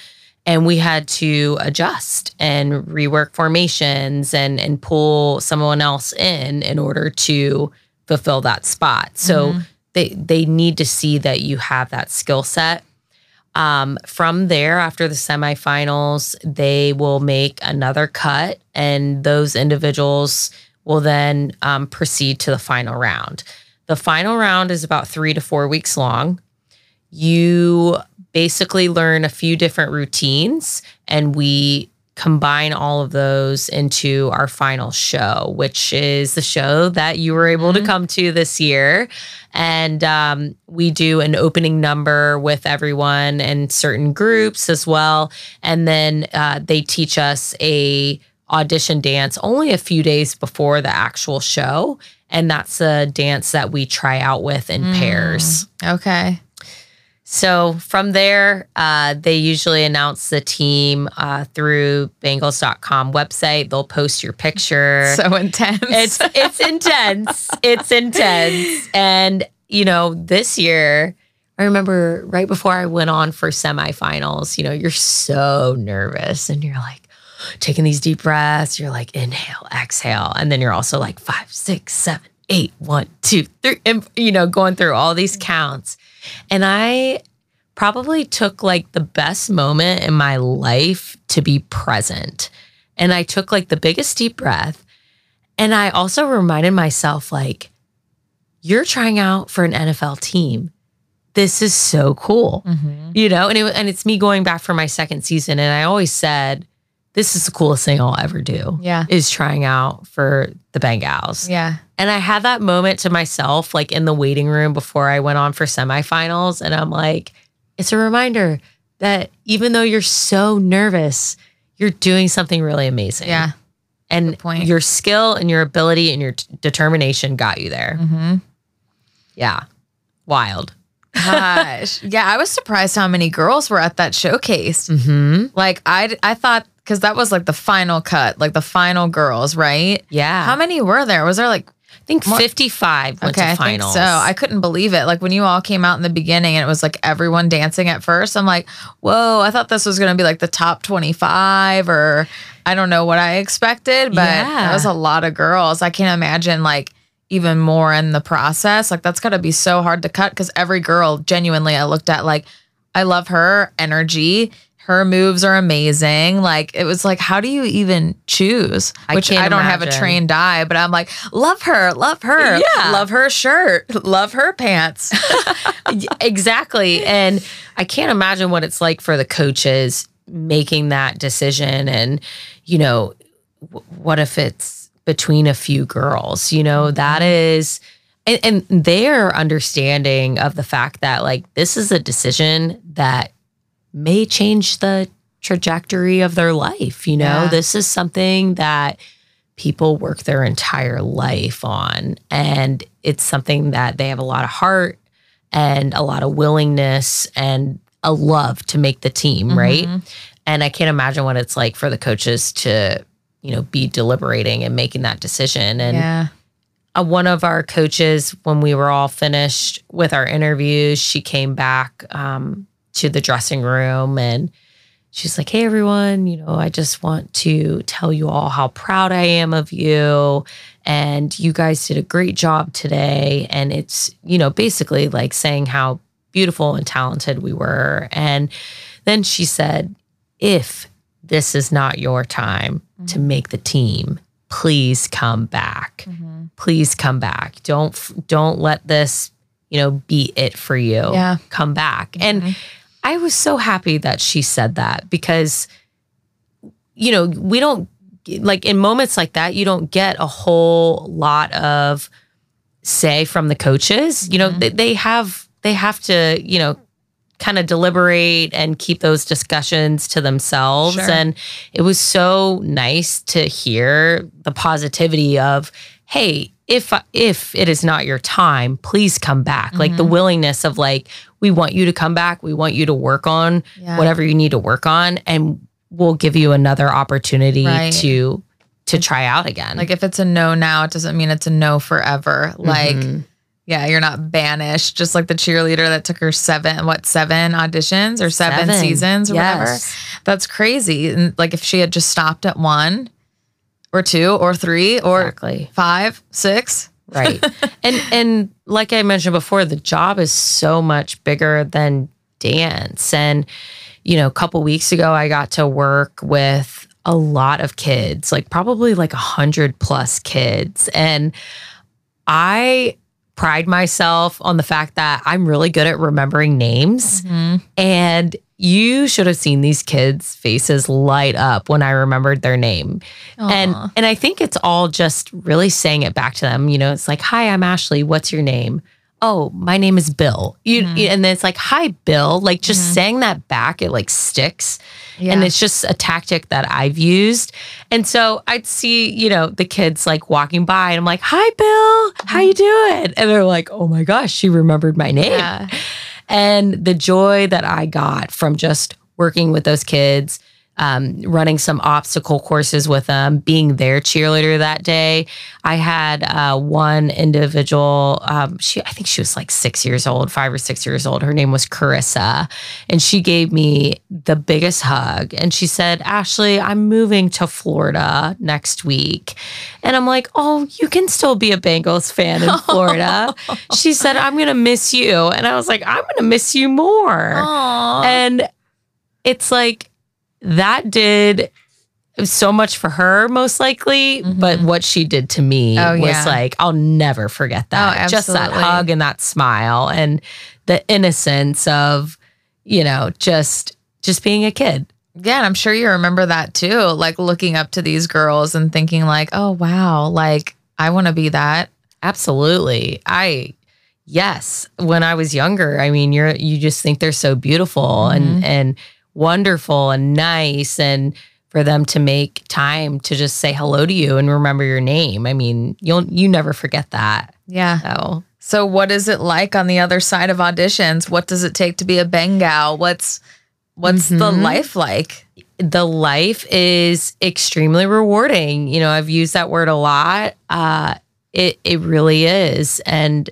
And we had to adjust and rework formations and and pull someone else in in order to fulfill that spot. So they they need to see that you have that skill set. Um, from there, after the semifinals, they will make another cut, and those individuals will then um, proceed to the final round. The final round is about three to four weeks long. You basically learn a few different routines, and we combine all of those into our final show, which is the show that you were able to come to this year. And um, we do an opening number with everyone and certain groups as well. And then uh, they teach us a audition dance only a few days before the actual show. And that's a dance that we try out with in pairs. Okay. So from there, uh, they usually announce the team uh, through Bengals.com website. They'll post your picture. So intense. it's it's intense. It's intense. And you know, this year I remember right before I went on for semifinals, you know, you're so nervous and you're like taking these deep breaths. You're like, inhale, exhale. And then you're also like five, six, seven, eight, one, two, three, and, you know, going through all these counts. And I probably took like the best moment in my life to be present. And I took like the biggest deep breath. And I also reminded myself, like, you're trying out for an NFL team this is so cool, Mm-hmm. you know. And it, and it's me going back for my second season, and I always said, this is the coolest thing I'll ever do. Yeah. is trying out for the Bengals. Yeah. And I had that moment to myself, like in the waiting room before I went on for semifinals, and I'm like, it's a reminder that even though you're so nervous, you're doing something really amazing. Yeah. and point. your skill and your ability and your t- determination got you there. Mm-hmm. Yeah, wild. Gosh. yeah. I was surprised how many girls were at that showcase. Hmm. Like I, I thought because that was like the final cut, like the final girls, right? Yeah. How many were there? Was there like I think 55 went okay, to I finals. think so. I couldn't believe it. Like when you all came out in the beginning and it was like everyone dancing at first. I'm like, whoa! I thought this was gonna be like the top 25 or I don't know what I expected, but Yeah. that was a lot of girls. I can't imagine like even more in the process. Like that's gotta be so hard to cut because every girl, genuinely, I looked at like, I love her energy. Her moves are amazing. Like it was like, how do you even choose? I Which I don't have a trained eye, but I'm like, love her, love her, Yeah. love her shirt, love her pants. exactly. And I can't imagine what it's like for the coaches making that decision. And, you know, w- what if it's between a few girls? You know, mm-hmm. that is, and, and their understanding of the fact that, like, this is a decision that may change the trajectory of their life. You know, Yeah. this is something that people work their entire life on. And it's something that they have a lot of heart and a lot of willingness and a love to make the team, right? And I can't imagine what it's like for the coaches to, you know, be deliberating and making that decision. And yeah. one of our coaches, when we were all finished with our interviews, she came back um, to the dressing room and she's like, Hey, everyone, you know, I just want to tell you all how proud I am of you. And you guys did a great job today. And it's, you know, basically like saying how beautiful and talented we were. And then she said, If this is not your time to mm-hmm. make the team, please come back mm-hmm. please come back. Don't don't let this, you know, be it for you. Yeah. Come back. And I was so happy that she said that because you know, we don't like in moments like that, you don't get a whole lot of say from the coaches. You know, mm-hmm. they, they have they have to, you know, kind of deliberate and keep those discussions to themselves. Sure. And it was so nice to hear the positivity of, hey, if if it is not your time, please come back. Like the willingness of like, we want you to come back. We want you to work on Yeah. whatever you need to work on, and we'll give you another opportunity Right. to to try out again. Like if it's a no now, it doesn't mean it's a no forever. Like, Mhm. yeah, you're not banished. Just like the cheerleader that took her seven, what, seven auditions or seven, Seven. seasons or whatever. That's crazy. And like if she had just stopped at one or two or three or exactly. five, six. right. And and like i mentioned before the job is so much bigger than dance. And you know a couple weeks ago i got to work with a lot of kids like probably like a hundred plus kids. And i pride myself on the fact that i'm really good at remembering names. Mm-hmm. And you should have seen these kids' faces light up when I remembered their name. And and I think it's all just really saying it back to them. You know, it's like, "Hi, I'm Ashley. What's your name?" "Oh, my name is Bill." You mm-hmm. and then it's like, "Hi, Bill." Like just mm-hmm. saying that back, it like sticks. And it's just a tactic that I've used. And so I'd see, you know, the kids like walking by and I'm like, "Hi, Bill. How mm-hmm. you doing?" And they're like, "Oh my gosh, she remembered my name." Yeah. And the joy that I got from just working with those kids, um, running some obstacle courses with them, being their cheerleader that day. I had uh, one individual, um, she I think she was like six years old, five or six years old. Her name was Carissa, and she gave me the biggest hug. And she said, Ashley, I'm moving to Florida next week. And I'm like, oh, you can still be a Bengals fan in Florida. she said, I'm going to miss you. And I was like, I'm going to miss you more. Aw. And it's like that did so much for her, most likely, but what she did to me Mm-hmm. Oh, was yeah. like, I'll never forget that. Oh, Just that hug and that smile and the innocence of, you know, just just being a kid. Yeah, and I'm sure you remember that too. Like looking up to these girls and thinking like, "Oh wow, like I want to be that." Absolutely. I yes, when I was younger, I mean, you're you just think they're so beautiful and and wonderful and nice and for them to make time to just say hello to you and remember your name. I mean, you'll you never forget that. Yeah. So, So what is it like on the other side of auditions? What does it take to be a Bengal? What's what's the Mhm. life like? the life is extremely rewarding. You know, I've used that word a lot. Uh, it it really is, and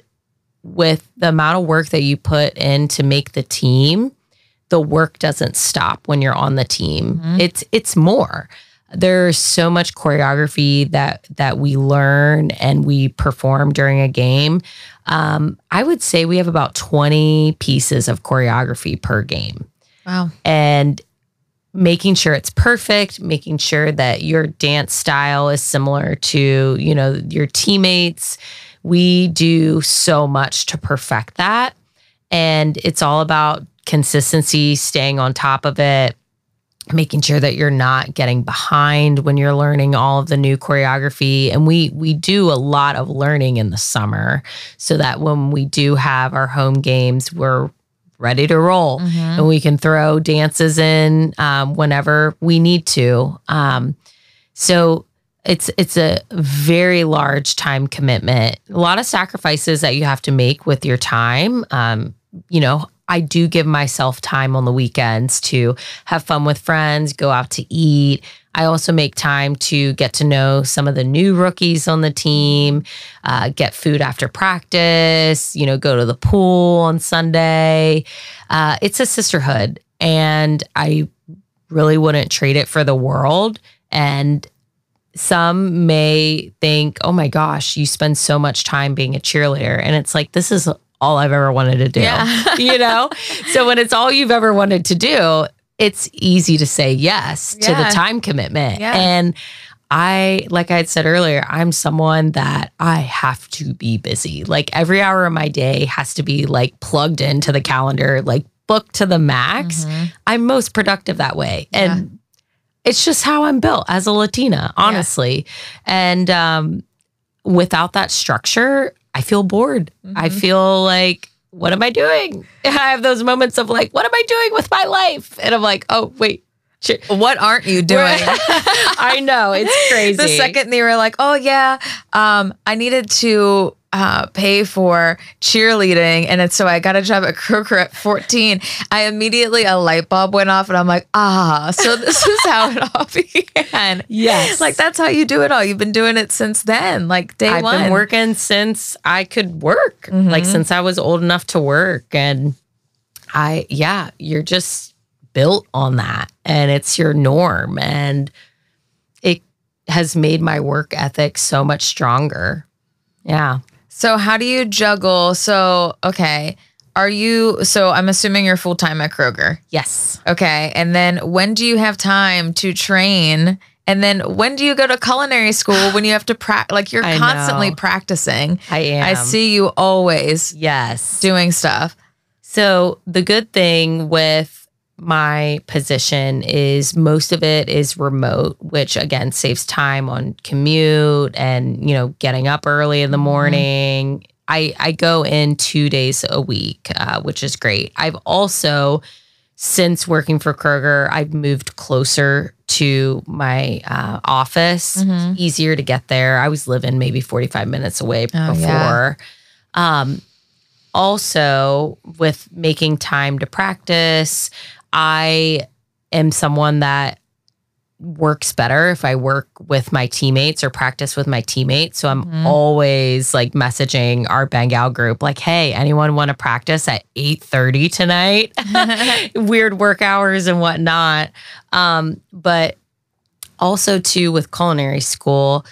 with the amount of work that you put in to make the team, the work doesn't stop when you're on the team. It's it's more. There's so much choreography that that we learn and we perform during a game. Um, I would say we have about 20 pieces of choreography per game Wow. and making sure it's perfect, making sure that your dance style is similar to, you know, your teammates. We do so much to perfect that. And it's all about consistency, staying on top of it, making sure that you're not getting behind when you're learning all of the new choreography. And we we do a lot of learning in the summer so that when we do have our home games, we're ready to roll and we can throw dances in um, whenever we need to. Um, so it's it's a very large time commitment, a lot of sacrifices that you have to make with your time. Um, you know, I do give myself time on the weekends to have fun with friends, go out to eat. I also make time to get to know some of the new rookies on the team, uh, get food after practice, you know, go to the pool on Sunday. Uh, it's a sisterhood, and I really wouldn't trade it for the world. And some may think, oh my gosh, you spend so much time being a cheerleader. And it's like, this is all I've ever wanted to do. Yeah. you know? So when it's all you've ever wanted to do, it's easy to say yes to the time commitment. Yeah. And I, like I had said earlier, I'm someone that I have to be busy. Like every hour of my day has to be like plugged into the calendar, like booked to the max. I'm most productive that way. And it's just how I'm built as a Latina, honestly. And um, without that structure, I feel bored. I feel like, what am I doing? I have those moments of like, what am I doing with my life? And I'm like, oh, wait. shit. What aren't you doing? I know. It's crazy. the second they were like, "Oh yeah, um, I needed to uh, pay for cheerleading, and so I got a job at Kroger at 14." I immediately a light bulb went off, and I'm like, "Ah, so this is how it all began." Yes. like that's how you do it all. You've been doing it since then, like day I've one. been working since I could work, like since I was old enough to work. And I, yeah, you're just built on that and it's your norm. And it has made my work ethic so much stronger. Yeah. So how do you juggle? So okay, are you? So I'm assuming you're full time at Kroger. Yes. Okay. And then when do you have time to train? And then when do you go to culinary school when you have to practice? Like you're I constantly know. practicing. I am. I see you always Yes. doing stuff. So the good thing with my position is most of it is remote, which again saves time on commute and you know getting up early in the morning. I I go in two days a week, uh, which is great. I've also since working for Kroger, I've moved closer to my uh, office. It's easier to get there. I was living maybe 45 minutes away Oh, before. yeah. Um, also, with making time to practice, I am someone that works better if I work with my teammates or practice with my teammates. So I'm Mhm. always like messaging our Bengal group, like, hey, anyone want to practice at 8:30 tonight? Weird work hours and whatnot. Um, but also too with culinary school,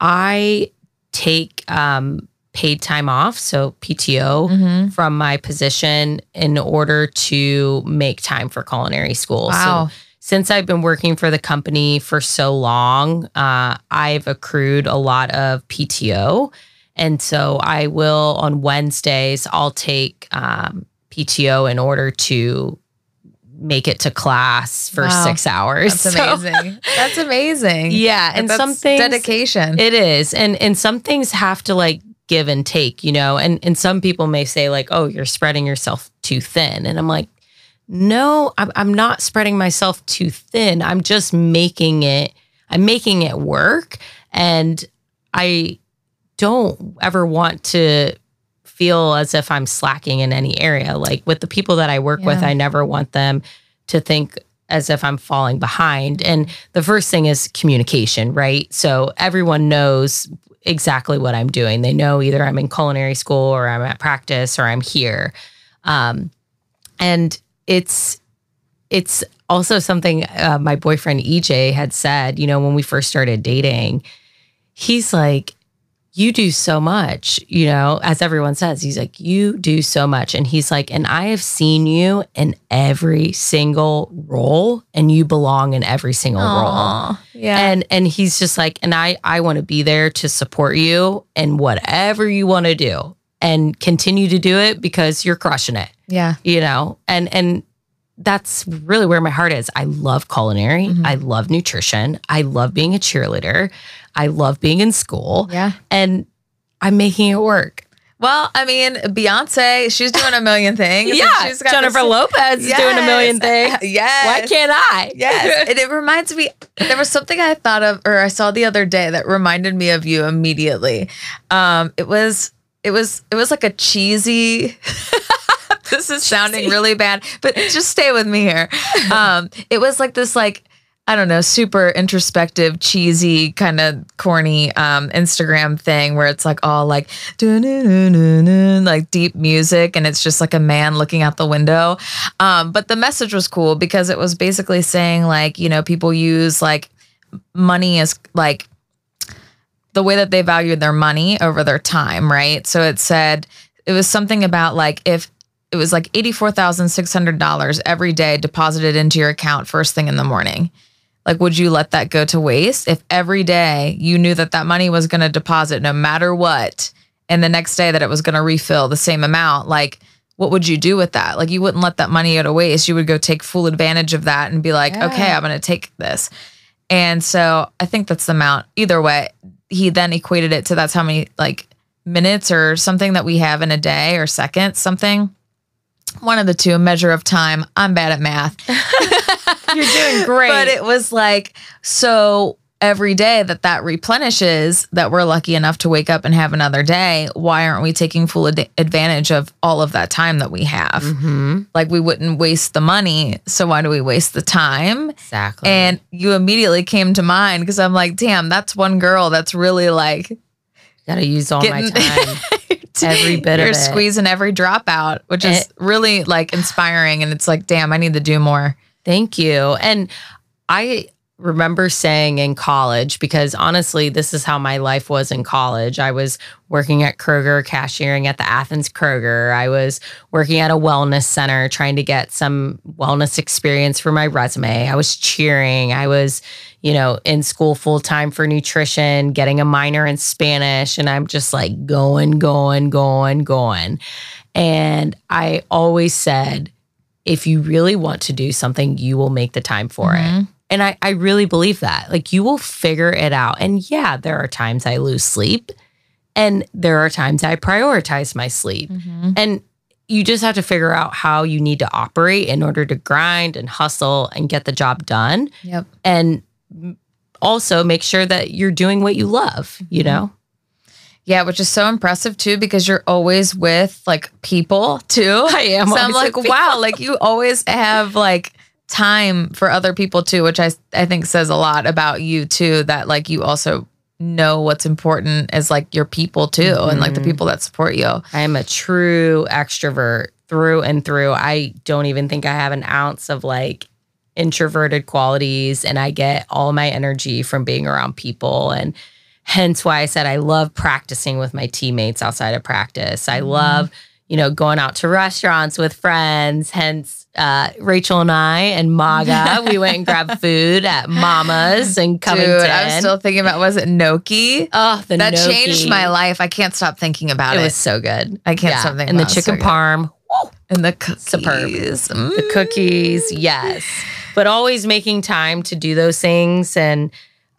I take um paid time off, so PTO Mhm. from my position in order to make time for culinary school. Wow. So since I've been working for the company for so long, uh, I've accrued a lot of PTO. And so I will on Wednesdays, I'll take um, PTO in order to make it to class for Wow. six hours. That's So- amazing. That's amazing. yeah. And some things dedication. it is. And and some things have to like give and take, you know. And and some people may say like, "Oh, you're spreading yourself too thin." And I'm like, "No, I'm I'm not spreading myself too thin. I'm just making it I'm making it work and I don't ever want to feel as if I'm slacking in any area. Like with the people that I work with, I never want them to think as if I'm falling behind. And the first thing is communication, right? So everyone knows exactly what I'm doing. They know either I'm in culinary school or I'm at practice or I'm here. Um, and it's it's also something uh, my boyfriend EJ had said, you know, when we first started dating, he's like, you do so much, you know, as everyone says, he's like, you do so much. And he's like, and I have seen you in every single role and you belong in every single role. Yeah. And and he's just like, and I I want to be there to support you in whatever you want to do and continue to do it because you're crushing it, yeah. you know? And and that's really where my heart is. I love culinary. Mhm. I love nutrition. I love being a cheerleader. I love being in school Yeah. and I'm making it work. Well, I mean, Beyonce, she's doing a million things. Yeah, she's got Jennifer this- Lopez is doing a million things. Yes. Why can't I? Yes. and it reminds me, there was something I thought of or I saw the other day that reminded me of you immediately. Um, it was, it was, it was like a cheesy. this is sounding really bad, but just stay with me here. Um, it was like this, like, I don't know, super introspective, cheesy, kind of corny um, Instagram thing where it's like all like like deep music, and it's just like a man looking out the window. Um, but the message was cool because it was basically saying like, you know, people use like money as like the way that they valued their money over their time, right? So it said it was something about like if it was like $84,600 every day deposited into your account first thing in the morning. Like, would you let that go to waste if every day you knew that that money was going to deposit no matter what, and the next day that it was going to refill the same amount? Like, what would you do with that? Like, you wouldn't let that money go to waste. You would go take full advantage of that and be like, Yeah. okay, I'm going to take this. And so I think that's the amount. Either way, he then equated it to that's how many like minutes or something that we have in a day or seconds, something. One of the two, a measure of time. I'm bad at math. You're doing great. But it was like, so every day that that replenishes, that we're lucky enough to wake up and have another day, why aren't we taking full ad- advantage of all of that time that we have? Mhm. Like, we wouldn't waste the money. So why do we waste the time? Exactly. And you immediately came to mind because I'm like, damn, that's one girl that's really like gotta use all my time. Every bit of You're it. squeezing every drop out, which is eh. really like inspiring. And it's like, damn, I need to do more. Thank you. And I remember saying in college, because honestly, this is how my life was in college. I was working at Kroger, cashiering at the Athens Kroger. I was working at a wellness center, trying to get some wellness experience for my resume. I was cheering. I was, you know, in school full time for nutrition, getting a minor in Spanish. And I'm just like going, going, going, going. And I always said, if you really want to do something, you will make the time for Mhm. it. And I, I really believe that. Like you will figure it out. And yeah, there are times I lose sleep and there are times I prioritize my sleep. Mm-hmm. And you just have to figure out how you need to operate in order to grind and hustle and get the job done. Yep. And also make sure that you're doing what you love, you mm-hmm. know? Yeah, which is so impressive too, because you're always with like people too. I am So I'm like, wow, like you always have like time for other people too, which I I think says a lot about you too. That like you also know what's important as like your people too, and like the Mhm. people that support you. I am a true extrovert through and through. I don't even think I have an ounce of like introverted qualities, and I get all my energy from being around people. And hence why I said I love practicing with my teammates outside of practice. I love, you know, going out to restaurants with friends. Hence, uh, Rachel and I and Maga, we went and grabbed food at Mama's and Covington. Dude, I'm still thinking about was it Gnocchi? oh, the that gnocchi. changed my life. I can't stop thinking about It it. was so good. I can't stop thinking and the about it. chicken So parm. and the cookies. Superb. Mm. the cookies, yes. But always making time to do those things and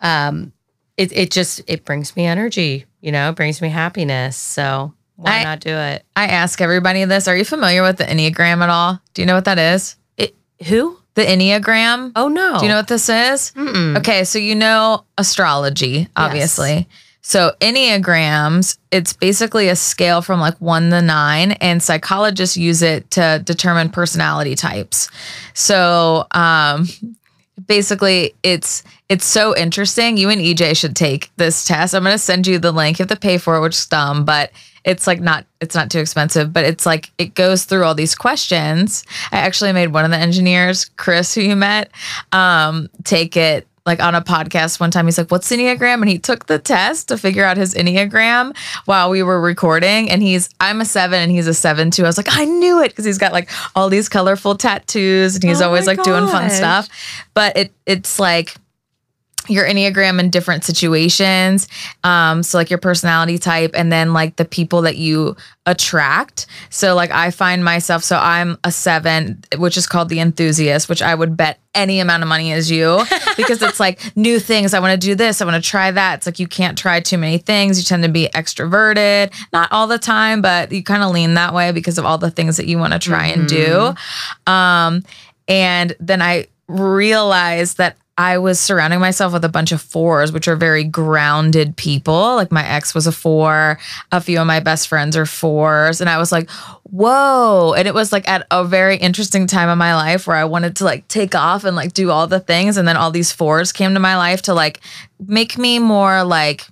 um it it just it brings me energy, you know, it brings me happiness. So why I- not do it? I ask everybody this. Are you familiar with the Enneagram at all? Do you know what that is? It who? The Enneagram? Oh no. Do you know what this is? Mm-mm. Okay, so you know astrology, obviously. So Enneagrams, it's basically a scale from like one to nine, and psychologists use it to determine personality types. So um basically it's it's so interesting. You and EJ should take this test. I'm gonna send you the link. You have to pay for it, which is dumb, but it's like not it's not too expensive, but it's like it goes through all these questions. I actually made one of the engineers, Chris, who you met, um, take it like on a podcast one time. He's like, What's Enneagram? And he took the test to figure out his Enneagram while we were recording. And he's I'm a seven and he's a seven too. I was like, I knew it because he's got like all these colorful tattoos and he's Oh always like doing fun stuff. But it it's like your enneagram in different situations um so like your personality type and then like the people that you attract. So like i find myself so i'm a seven which is called the enthusiast which i would bet any amount of money as you because it's like new things. I want to do this i want to try that. It's like you can't try too many things. You tend to be extroverted not all the time but you kind of lean that way because of all the things that you want to try and do. Um and then i realized that I was surrounding myself with a bunch of fours, which are very grounded people. Like my ex was a four, a few of my best friends are fours. And I was like, whoa. And it was like at a very interesting time in my life where I wanted to like take off and like do all the things. And then all these fours came to my life to like make me more like,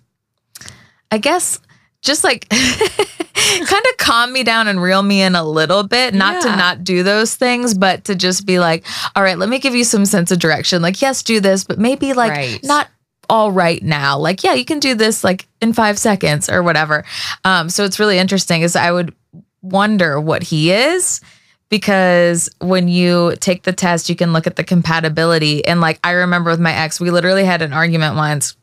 I guess, just like kind of calm me down and reel me in a little bit, not to not do those things, but to just be like, all right, let me give you some sense of direction. Like, yes, do this, but maybe like Right. not all right now. Like, yeah, you can do this like in five seconds or whatever. Um, so it's really interesting is I would wonder what he is because when you take the test, you can look at the compatibility. And like I remember with my ex, we literally had an argument once.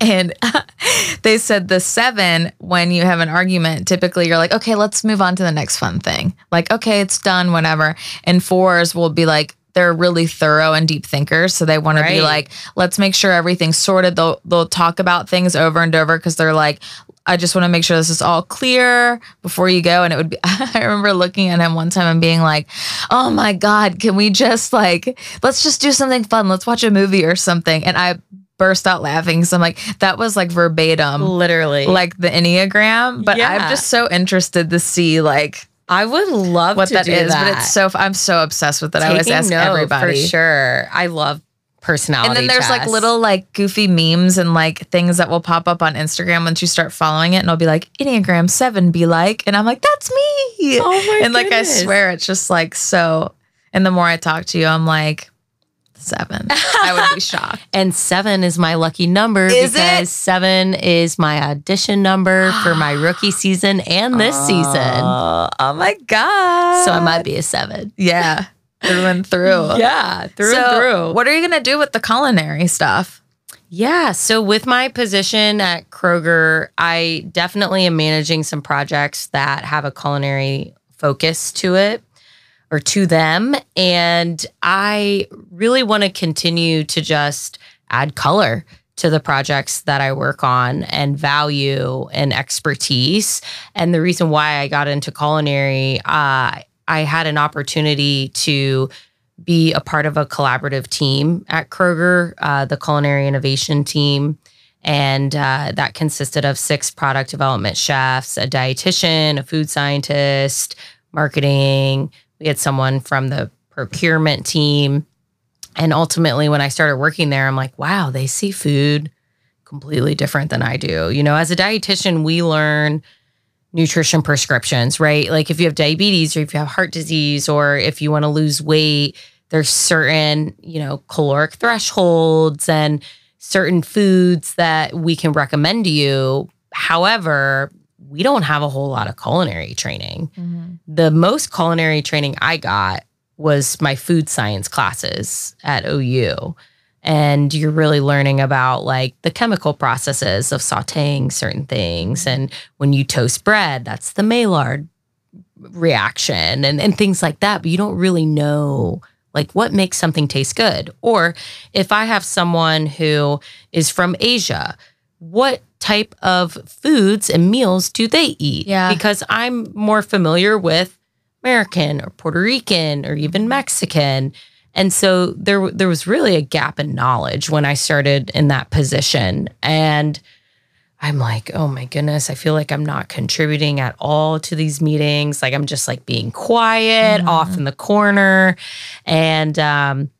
And they said the seven, when you have an argument, typically you're like, okay, let's move on to the next fun thing. Like, okay, it's done, whatever. And fours will be like, they're really thorough and deep thinkers. So they want to be like, let's make sure everything's sorted. They'll they'll talk about things over and over because they're like, I just want to make sure this is all clear before you go. And it would be, I remember looking at him one time and being like, oh my God, can we just like, let's just do something fun. Let's watch a movie or something. And I burst out laughing. So I'm like, that was like verbatim, Literally. like the Enneagram. But Yeah. I'm just so interested to see like I would love what to that do is. that. But it's so, I'm so obsessed with it. I always ask everybody. For sure. I love personality. And then there's like little like goofy memes and like things that will pop up on Instagram once you start following it, and it'll be like Enneagram Seven be like, and I'm like, that's me. Oh my And like I swear, it's just like so. And the more I talk to you, I'm like seven. I would be shocked. And seven is my lucky number Is because it? seven is my audition number for my rookie season and this oh, season. Oh, oh my god! So I might be a seven. yeah through and through. Yeah, through so and through. What are you gonna do with the culinary stuff? Yeah. So with my position at Kroger, I definitely am managing some projects that have a culinary focus to it or to them. And I really want to continue to just add color to the projects that I work on and value and expertise. And the reason why I got into culinary, uh, I had an opportunity to be a part of a collaborative team at Kroger, uh, the culinary innovation team. And uh, that consisted of six product development chefs, a dietitian, a food scientist, marketing. We had someone from the procurement team. And ultimately, when I started working there, I'm like, wow, they see food completely different than I do. You know, as a dietitian, we learn nutrition prescriptions, right? Like if you have diabetes or if you have heart disease or if you want to lose weight, there's certain, you know, caloric thresholds and certain foods that we can recommend to you. However, we don't have a whole lot of culinary training. Mm-hmm. The most culinary training I got was my food science classes at OU. And you're really learning about like the chemical processes of sauteing certain things. Mm-hmm. And when you toast bread, that's the Maillard reaction and, and things like that. But you don't really know like what makes something taste good. Or if I have someone who is from Asia, what type of foods and meals do they eat? Yeah. Because I'm more familiar with American or Puerto Rican or even Mexican. And so there there was really a gap in knowledge when I started in that position. And I'm like, oh my goodness, I feel like I'm not contributing at all to these meetings. Like I'm just like being quiet off in the corner. And um,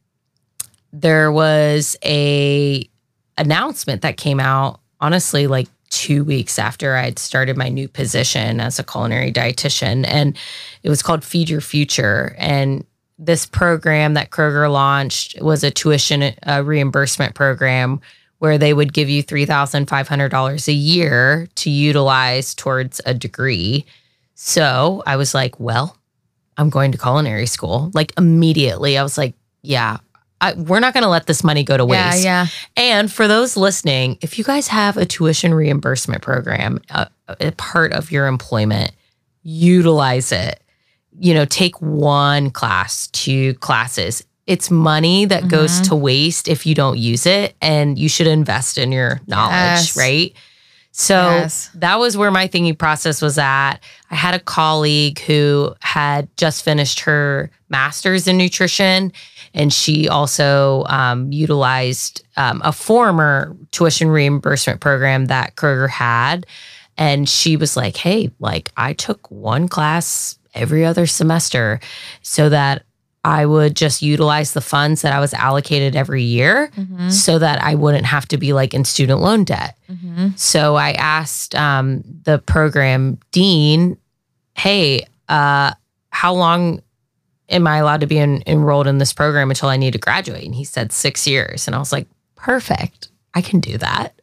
there was a announcement that came out, honestly, like two weeks after I'd started my new position as a culinary dietitian. And it was called Feed Your Future. And this program that Kroger launched was a tuition reimbursement program where they would give you $3,500 a year to utilize towards a degree. So I was like, well, I'm going to culinary school. Like immediately, I was like, yeah, I, we're not going to let this money go to waste. yeah. yeah. And for those listening, if you guys have a tuition reimbursement program, a, a part of your employment, utilize it. You know, take one class, two classes. It's money that goes Mm-hmm. to waste if you don't use it, and you should invest in your knowledge, Yes. right? So Yes. that was where my thinking process was at. I had a colleague who had just finished her master's in nutrition, and she also um, utilized um, a former tuition reimbursement program that Kroger had. And she was like, hey, like I took one class every other semester so that I would just utilize the funds that I was allocated every year Mm-hmm. so that I wouldn't have to be like in student loan debt. So I asked um, the program dean, hey, uh, how long am I allowed to be in, enrolled in this program until I need to graduate? And he said six years. And I was like, perfect. I can do that.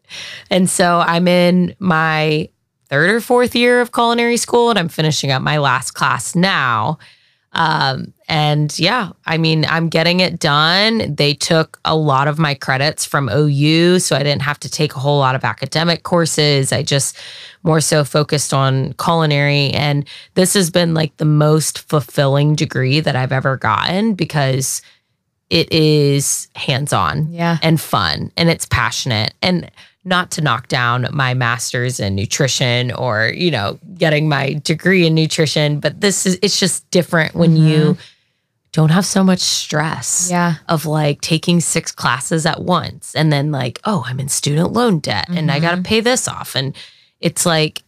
And so I'm in my third or fourth year of culinary school and I'm finishing up my last class now. Um, and yeah, I mean, I'm getting it done. They took a lot of my credits from OU, so I didn't have to take a whole lot of academic courses. I just more so focused on culinary. And this has been like the most fulfilling degree that I've ever gotten because it is hands on Yeah. and fun and it's passionate and not to knock down my master's in nutrition or you know getting my degree in nutrition but this is it's just different when mm-hmm. you don't have so much stress Yeah. of like taking six classes at once and then like oh i'm in student loan debt and i got to mm-hmm. pay this off. And it's like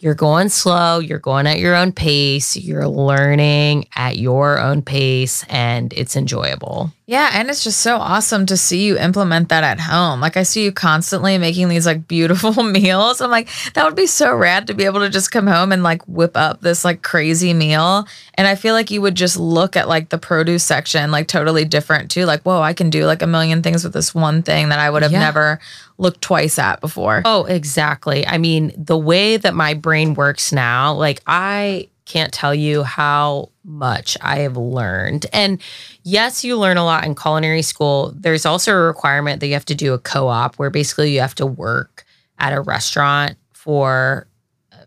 you're going slow you're going at your own pace you're learning at your own pace and it's enjoyable Yeah, and it's just so awesome to see you implement that at home. Like I see you constantly making these like beautiful meals. I'm like, that would be so rad to be able to just come home and like whip up this like crazy meal. And I feel like you would just look at like the produce section like totally different too. Like, whoa, I can do like a million things with this one thing that I would have Yeah. never looked twice at before. Oh, exactly. I mean, the way that my brain works now, like I can't tell you how much I have learned. And yes, you learn a lot in culinary school. There's also a requirement that you have to do a co-op where basically you have to work at a restaurant for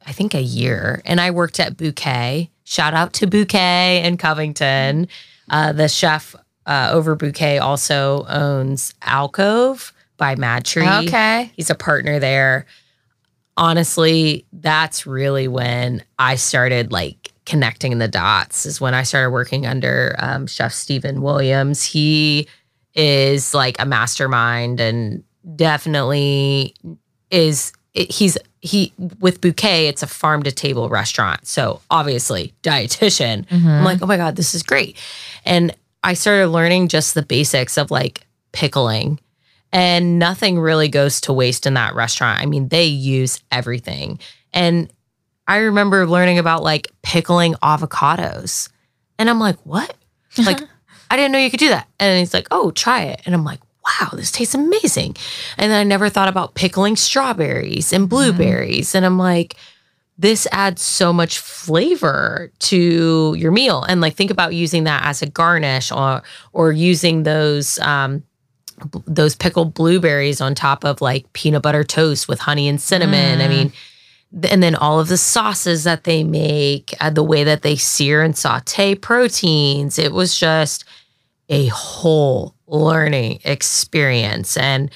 I think a year. And I worked at Bouquet. Shout out to Bouquet in Covington. Uh, the chef uh, over Bouquet also owns Alcove by MadTree. Okay. He's a partner there. Honestly, that's really when I started like connecting the dots, is when I started working under um, Chef Stephen Williams. He is like a mastermind and definitely is he's he with bouquet it's a farm to table restaurant so obviously dietitian i'm like oh my god this is great and I started learning just the basics of like pickling. And nothing really goes to waste in that restaurant. I mean, they use everything. And I remember learning about like pickling avocados. And I'm like, what? Like, I didn't know you could do that. And he's like, oh, try it. And I'm like, wow, this tastes amazing. And then I never thought about pickling strawberries and blueberries. And I'm like, this adds so much flavor to your meal. And like, think about using that as a garnish or or using those um, b- those pickled blueberries on top of like peanut butter toast with honey and cinnamon. I mean, th- and then all of the sauces that they make, uh, the way that they sear and saute proteins. It was just a whole learning experience. And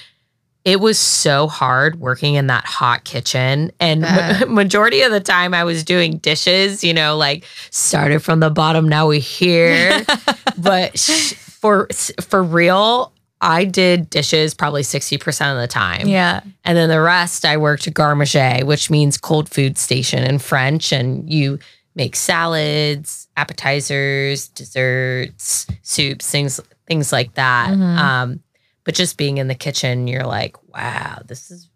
it was so hard working in that hot kitchen. And ma- majority of the time I was doing dishes, you know, like started from the bottom, now we here. but sh- for for real, I did dishes probably 60% of the time. Yeah. And then the rest, I worked garde manger, which means cold food station in French. And you make salads, appetizers, desserts, soups, things things like that. Mhm. Um, but just being in the kitchen, you're like, wow, this is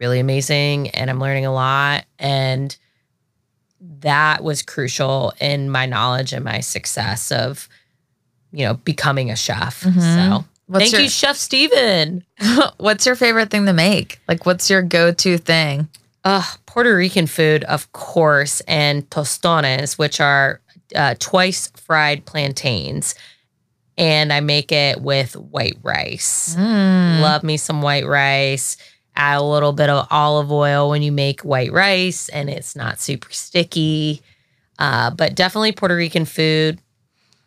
really amazing, and I'm learning a lot. And that was crucial in my knowledge and my success of, you know, becoming a chef. Mhm. So What's thank your, you, Chef Steven. What's your favorite thing to make? Like, what's your go-to thing? Uh, Puerto Rican food, of course, and tostones, which are uh, twice fried plantains. And I make it with white rice. Mm. Love me some white rice. Add a little bit of olive oil when you make white rice, and it's not super sticky. Uh, but definitely Puerto Rican food.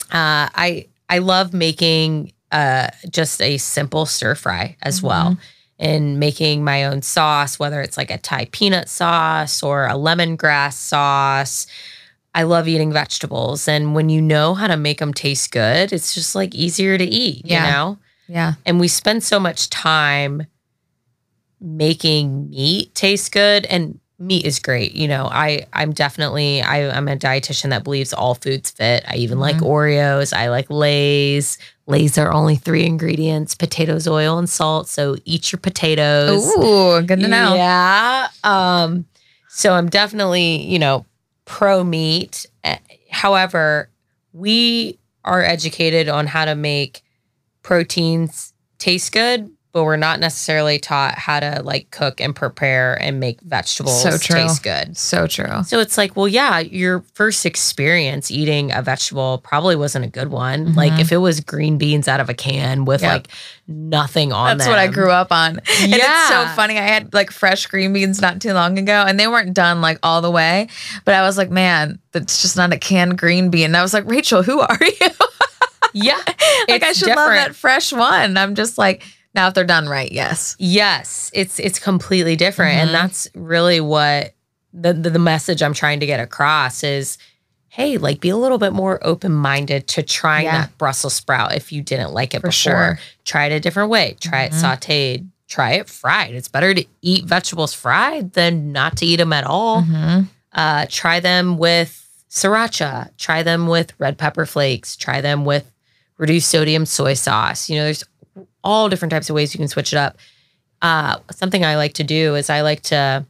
Uh, I I love making uh, just a simple stir fry as well, and making my own sauce, whether it's like a Thai peanut sauce or a lemongrass sauce. I love eating vegetables, and when you know how to make them taste good, it's just like easier to eat. Yeah. You know Yeah. and we spend so much time making meat taste good and meat is great you know i i'm definitely I, i'm a dietitian that believes all foods fit i even like oreos i like lays lays are only three ingredients potatoes oil and salt so eat your potatoes Ooh, good to know. yeah. Um, so I'm definitely, you know, pro meat. Eh, However, we are educated on how to make proteins taste good, but we're not necessarily taught how to like cook and prepare and make vegetables So true. taste good. So true. So it's like, well, yeah, your first experience eating a vegetable probably wasn't a good one. Mm-hmm. Like if it was green beans out of a can with Yep. like nothing on That's what I grew up on. And it's so funny. I had like fresh green beans not too long ago and they weren't done like all the way. But I was like, man, that's just not a canned green bean. And I was like, Rachel, who are you? Yeah. like I should love different. that fresh one. I'm just like, now if they're done right, yes. Yes, it's it's completely different, Mhm. and that's really what the, the the message I'm trying to get across is. Hey, like be a little bit more open minded to trying Yeah. that Brussels sprout if you didn't like it For before. sure. Try it a different way. Try it Mhm. sauteed. Try it fried. It's better to eat vegetables fried than not to eat them at all. Mhm. Uh, try them with sriracha. Try them with red pepper flakes. Try them with reduced sodium soy sauce. You know, there's all different types of ways you can switch it up. Uh, something I like to do is I like to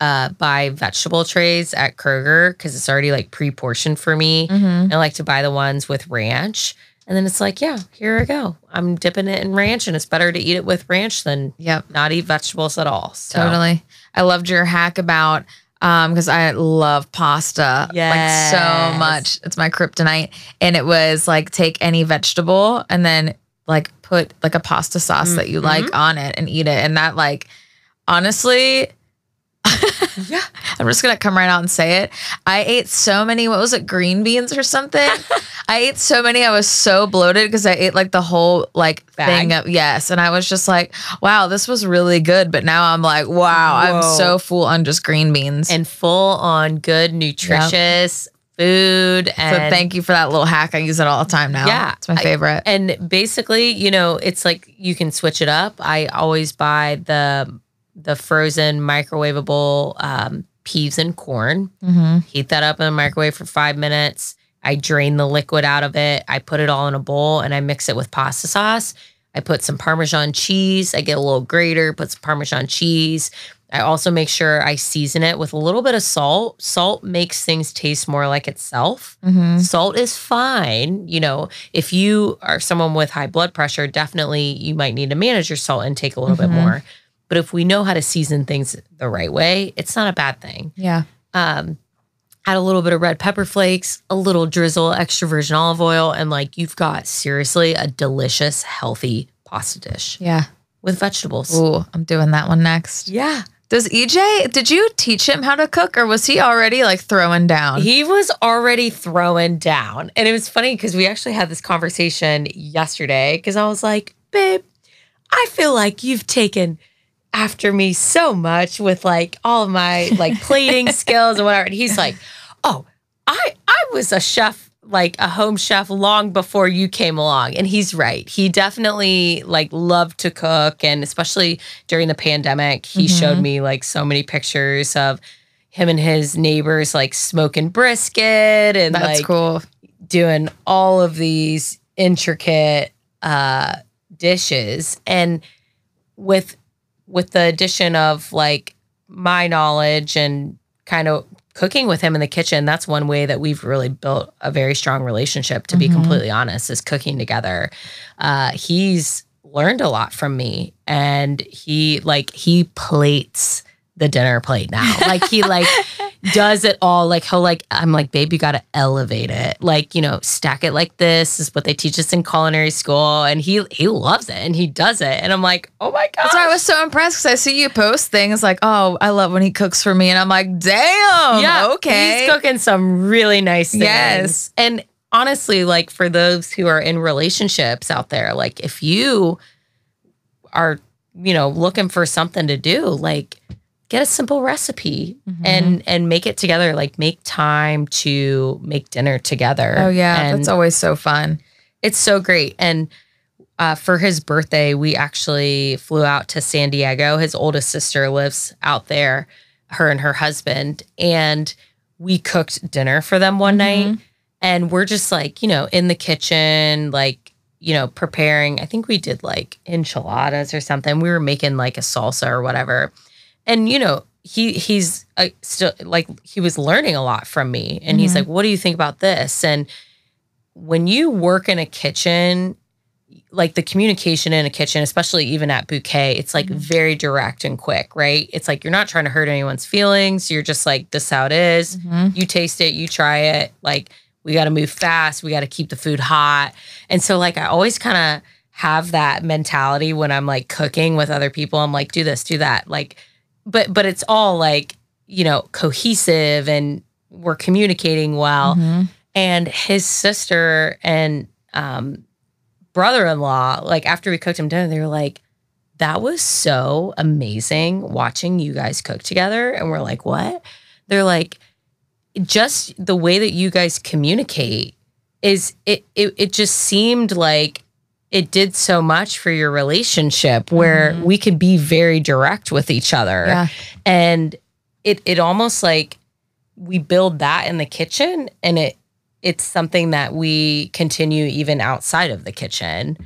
uh, buy vegetable trays at Kroger because it's already like pre-portioned for me. Mhm. I like to buy the ones with ranch. And then it's like, yeah, here I go. I'm dipping it in ranch, and it's better to eat it with ranch than Yep. not eat vegetables at all. So, Totally. I loved your hack about um because I love pasta like so much. It's my kryptonite. And it was like take any vegetable and then like put like a pasta sauce that you mm-hmm. like on it and eat it. And that like honestly Yeah. I'm just gonna come right out and say it. I ate so many, what was it, green beans or something? I ate so many, I was so bloated because I ate like the whole like Bag? thing of yes. And I was just like, wow, this was really good. But now I'm like, wow, I'm so full on just green beans. And full on good, nutritious food. so thank you for that little hack. I use it all the time now. Yeah, It's my I- favorite. And basically, you know, it's like you can switch it up. I always buy the the frozen microwavable um, peas and corn. mm-hmm. Heat that up in the microwave for five minutes. I drain the liquid out of it. I put it all in a bowl and I mix it with pasta sauce. I put some Parmesan cheese. I get a little grater, put some Parmesan cheese. I also make sure I season it with a little bit of salt. Salt makes things taste more like itself. Mm-hmm. Salt is fine. You know, if you are someone with high blood pressure, definitely you might need to manage your salt intake a little bit Mhm. more. But if we know how to season things the right way, it's not a bad thing. Yeah. Um, add a little bit of red pepper flakes, a little drizzle, extra virgin olive oil, and like you've got seriously a delicious, healthy pasta dish Yeah. with vegetables. Ooh, I'm doing that one next. Yeah. Does EJ, did you teach him how to cook or was he already like throwing down? He was already throwing down. And it was funny because we actually had this conversation yesterday because I was like, babe, I feel like you've taken after me so much with like all of my like plating skills and whatever. And he's like, oh, I I was a chef, like a home chef long before you came along. And he's right. He definitely like loved to cook. And especially during the pandemic, he Mhm. showed me like so many pictures of him and his neighbors like smoking brisket and That's like cool. doing all of these intricate uh dishes and with with the addition of like my knowledge and kind of cooking with him in the kitchen that's one way that we've really built a very strong relationship to be Mhm. completely honest is cooking together uh he's learned a lot from me and he like he plates the dinner plate now like he like does it all like he'll like I'm like babe you got to elevate it like you know stack it like this is what they teach us in culinary school and he he loves it and he does it and I'm like oh my god why I was so impressed because I see you post things like, oh, I love when he cooks for me. And I'm like, damn. yeah Okay. he's cooking some really nice things Yes. and honestly like for those who are in relationships out there like if you are you know looking for something to do like get a simple recipe Mhm. and and make it together like make time to make dinner together oh, yeah. and That's always so fun. it's so great and uh, for his birthday we actually flew out to san diego his oldest sister lives out there her and her husband and we cooked dinner for them one Mhm. night and we're just like you know in the kitchen like you know preparing i think we did like enchiladas or something we were making like a salsa or whatever and you know he he's uh, still like he was learning a lot from me and he's Mhm. like what do you think about this and when you work in a kitchen like the communication in a kitchen especially even at bouquet it's like Mhm. very direct and quick right it's like you're not trying to hurt anyone's feelings you're just like this how it is Mhm. you taste it, you try it. Like we got to move fast, we got to keep the food hot. And so like I always kind of have that mentality when I'm like cooking with other people. I'm like do this, do that. Like but but it's all like, you know, cohesive and we're communicating well. Mhm. And his sister and um brother-in-law, like after we cooked him dinner, they were like that was so amazing watching you guys cook together. And we're like, what? They're like, just the way that you guys communicate is it it, it just seemed like it did so much for your relationship where Mhm. we could be very direct with each other Yeah. and it it almost like we build that in the kitchen and it it's something that we continue even outside of the kitchen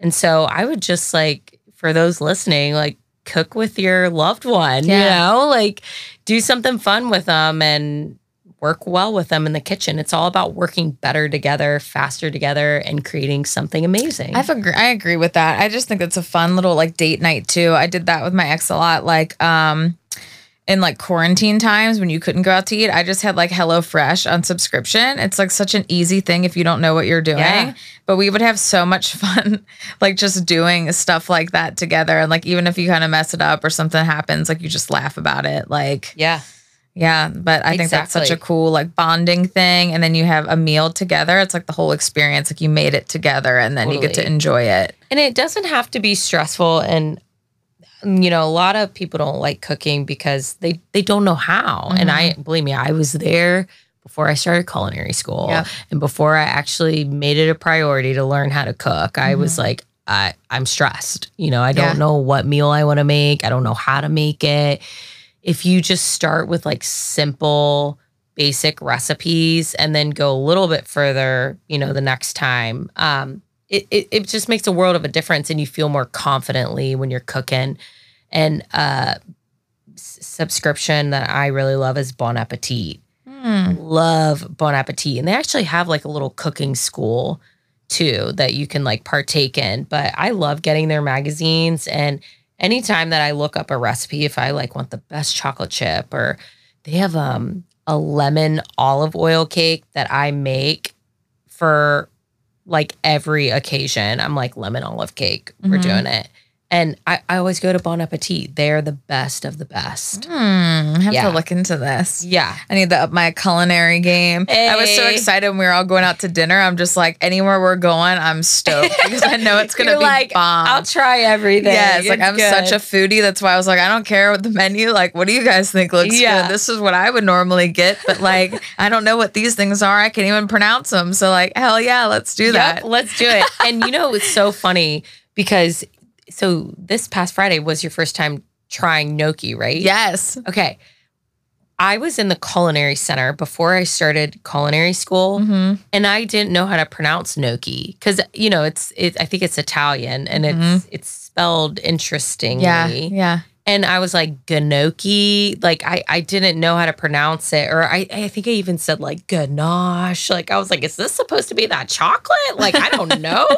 and so i would just like for those listening like cook with your loved one you know like do something fun with them and work well with them in the kitchen it's all about working better together faster together and creating something amazing I've agree, I agree with that. I just think it's a fun little like date night too. I did that with my ex a lot. Like um in like quarantine times when you couldn't go out to eat, I just had like HelloFresh on subscription. It's like such an easy thing if you don't know what you're doing. Yeah. But we would have so much fun like just doing stuff like that together. And like even if you kind of mess it up or something happens, like you just laugh about it. Like yeah yeah, but I think that's such a cool like bonding thing. And then you have a meal together. It's like the whole experience. Like you made it together and then you get to enjoy it. And it doesn't have to be stressful and mm, you know, a lot of people don't like cooking because they they don't know how. And I mm-hmm. believe me, I was there before I started culinary school Yep. and before I actually made it a priority to learn how to cook. I was mm-hmm. like I I'm stressed. You know, I don't Yeah. know what meal I want to make. I don't know how to make it. If you just start with like simple basic recipes and then go a little bit further, you know, the next time. Um, it, it, it just makes a world of a difference and you feel more confidently when you're cooking. And uh, s- subscription that I really love is Bon Appetit. Hmm. Love Bon Appetit. And they actually have like a little cooking school too that you can like partake in. But I love getting their magazines and anytime that I look up a recipe, if I like want the best chocolate chip or they have um a lemon olive oil cake that I make for like every occasion. I'm like lemon olive cake. We're Mhm. doing it. And I, I always go to Bon Appetit. They're the best of the best. Hmm, I have Yeah. to look into this. Yeah. I need to up my culinary game. I was so excited when we were all going out to dinner. I'm just like, anywhere we're going, I'm stoked because I know it's gonna be like, bomb. I'll try everything. Yes, like I'm such a foodie. That's why I was like, I don't care what the menu. Like, what do you guys think looks Yeah. good? This is what I would normally get, but like, I don't know what these things are. I can't even pronounce them. So like, hell yeah, let's do that. Let's do it. and you know, it's so funny because so this past Friday was your first time trying gnocchi, right? Yes. Okay. I was in the culinary center before I started culinary school, hmm and I didn't know how to pronounce gnocchi because you know it's it. I think it's Italian and it's it's spelled interestingly. Yeah. Yeah. And I was like gnocchi, like I I didn't know how to pronounce it, or I I think I even said like ganache. Like I was like, is this supposed to be that chocolate? Like I don't know,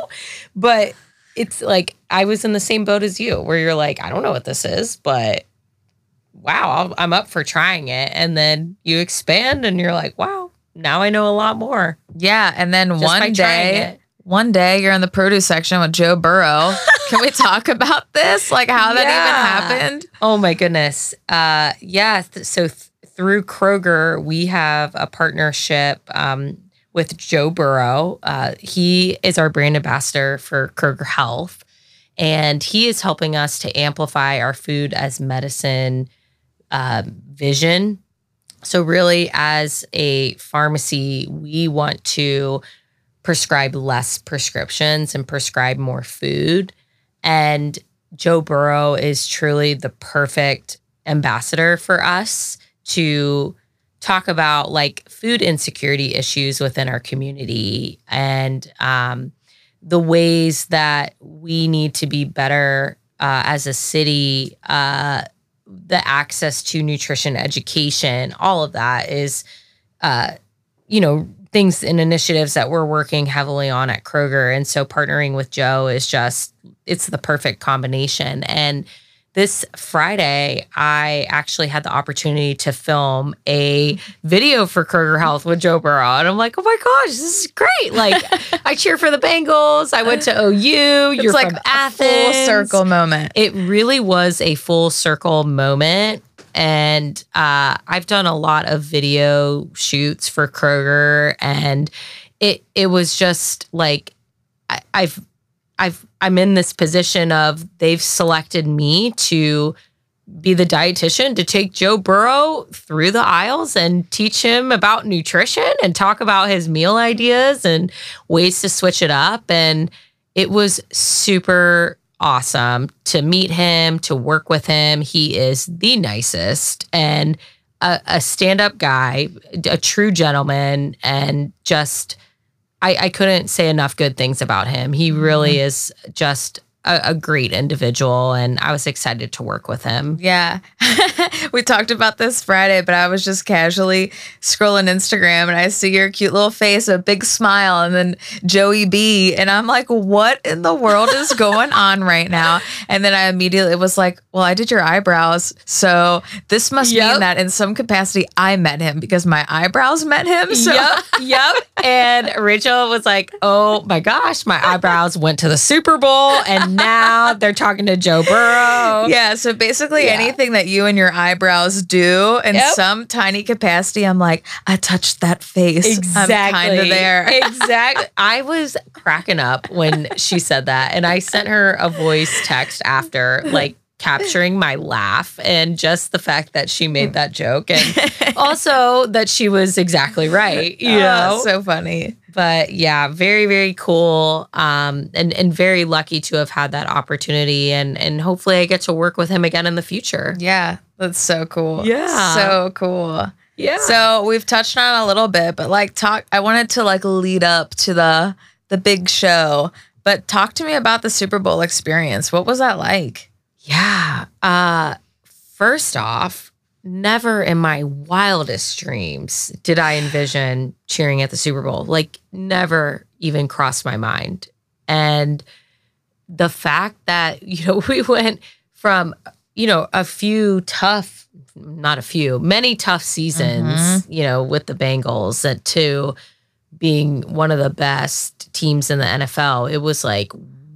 but it's like I was in the same boat as you, where you're like, I don't know what this is, but wow, I'm up for trying it. And then you expand, and you're like, wow, now I know a lot more. Yeah. And then Just one day, one day you're in the produce section with Joe Burrow. Can we talk about this? Like how that Yeah. even happened? Oh my goodness. Uh, yeah. th- so th- through Kroger, we have a partnership um, with Joe Burrow. Uh, he is our brand ambassador for Kroger Health, and he is helping us to amplify our food as medicine um, vision. So, really, as a pharmacy, we want to prescribe less prescriptions and prescribe more food. And Joe Burrow is truly the perfect ambassador for us to talk about like food insecurity issues within our community and um, the ways that we need to be better uh, as a city. Uh, the access to nutrition education, all of that is, uh, you know, things and initiatives that we're working heavily on at Kroger. And so partnering with Joe is just, it's the perfect combination. And this Friday, I actually had the opportunity to film a video for Kroger Health with Joe Burrow. And I'm like, oh my gosh, this is great. Like, I cheer for the Bengals. I went to OU. You're it's like from a Athens. full circle moment. It really was a full circle moment. And uh, I've done a lot of video shoots for Kroger, and it it was just like I, I've I've I'm in this position of they've selected me to be the dietitian to take Joe Burrow through the aisles and teach him about nutrition and talk about his meal ideas and ways to switch it up. And it was super awesome to meet him, to work with him. He is the nicest and a, a stand up guy, a true gentleman, and just. I, I couldn't say enough good things about him. He really mm-hmm. is just a, a great individual, and I was excited to work with him. Yeah. we talked about this Friday, but I was just casually scrolling Instagram and I see your cute little face, a big smile, and then Joey B. And I'm like, what in the world is going on right now? And then I immediately was like, well, I did your eyebrows. So this must Yep. mean that in some capacity I met him because my eyebrows met him. So Yep, yep. And Rachel was like, "Oh my gosh, my eyebrows went to the Super Bowl, and now they're talking to Joe Burrow." Yeah, so basically Yeah. anything that you and your eyebrows do in Yep. some tiny capacity, I'm like, I touched that face. I'm kind of there. exactly. I was cracking up when she said that, and I sent her a voice text after, like capturing my laugh and just the fact that she made that joke, and also that she was exactly right. You Oh, so funny. but yeah, very very cool, um, and and very lucky to have had that opportunity, and and hopefully I get to work with him again in the future. Yeah, that's so cool. Yeah. So cool. Yeah. So we've touched on a little bit, but like talk I wanted to like lead up to the the big show. But talk to me about the Super Bowl experience. What was that like? Yeah. Uh first off, never in my wildest dreams did I envision cheering at the Super Bowl. Like never even crossed my mind. And the fact that, you know, we went from, you know, a few tough, not a few, many tough seasons, you know, with the Bengals to being one of the best teams in the NFL. It was like,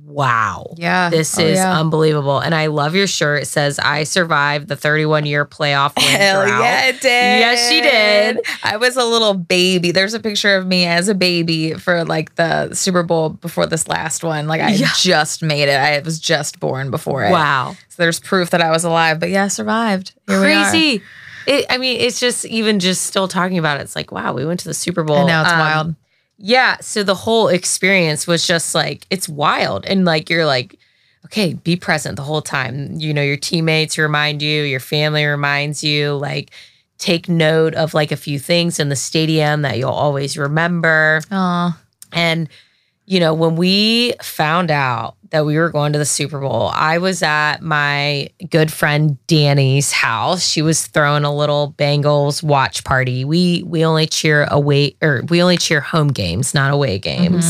wow. Yeah. This Oh, is yeah. unbelievable. And I love your shirt. It says, I survived the 31 year playoff win Hell drought. yeah, it did. Yes, she did. I was a little baby. There's a picture of me as a baby for like the Super Bowl before this last one. Like I Yeah. just made it. I was just born before it. Wow. So there's proof that I was alive. But yeah, I survived. Here. Crazy. It, I mean, it's just even just still talking about it. It's like, wow, we went to the Super Bowl. I know it's Um, wild. Yeah. So the whole experience was just like, it's wild. And like, you're like, okay, be present the whole time. You know, your teammates remind you, your family reminds you, like, take note of like a few things in the stadium that you'll always remember. Oh, And, you know, when we found out that we were going to the Super Bowl, I was at my good friend Danny's house. She was throwing a little Bengals watch party. We we only cheer away or we only cheer home games, not away games.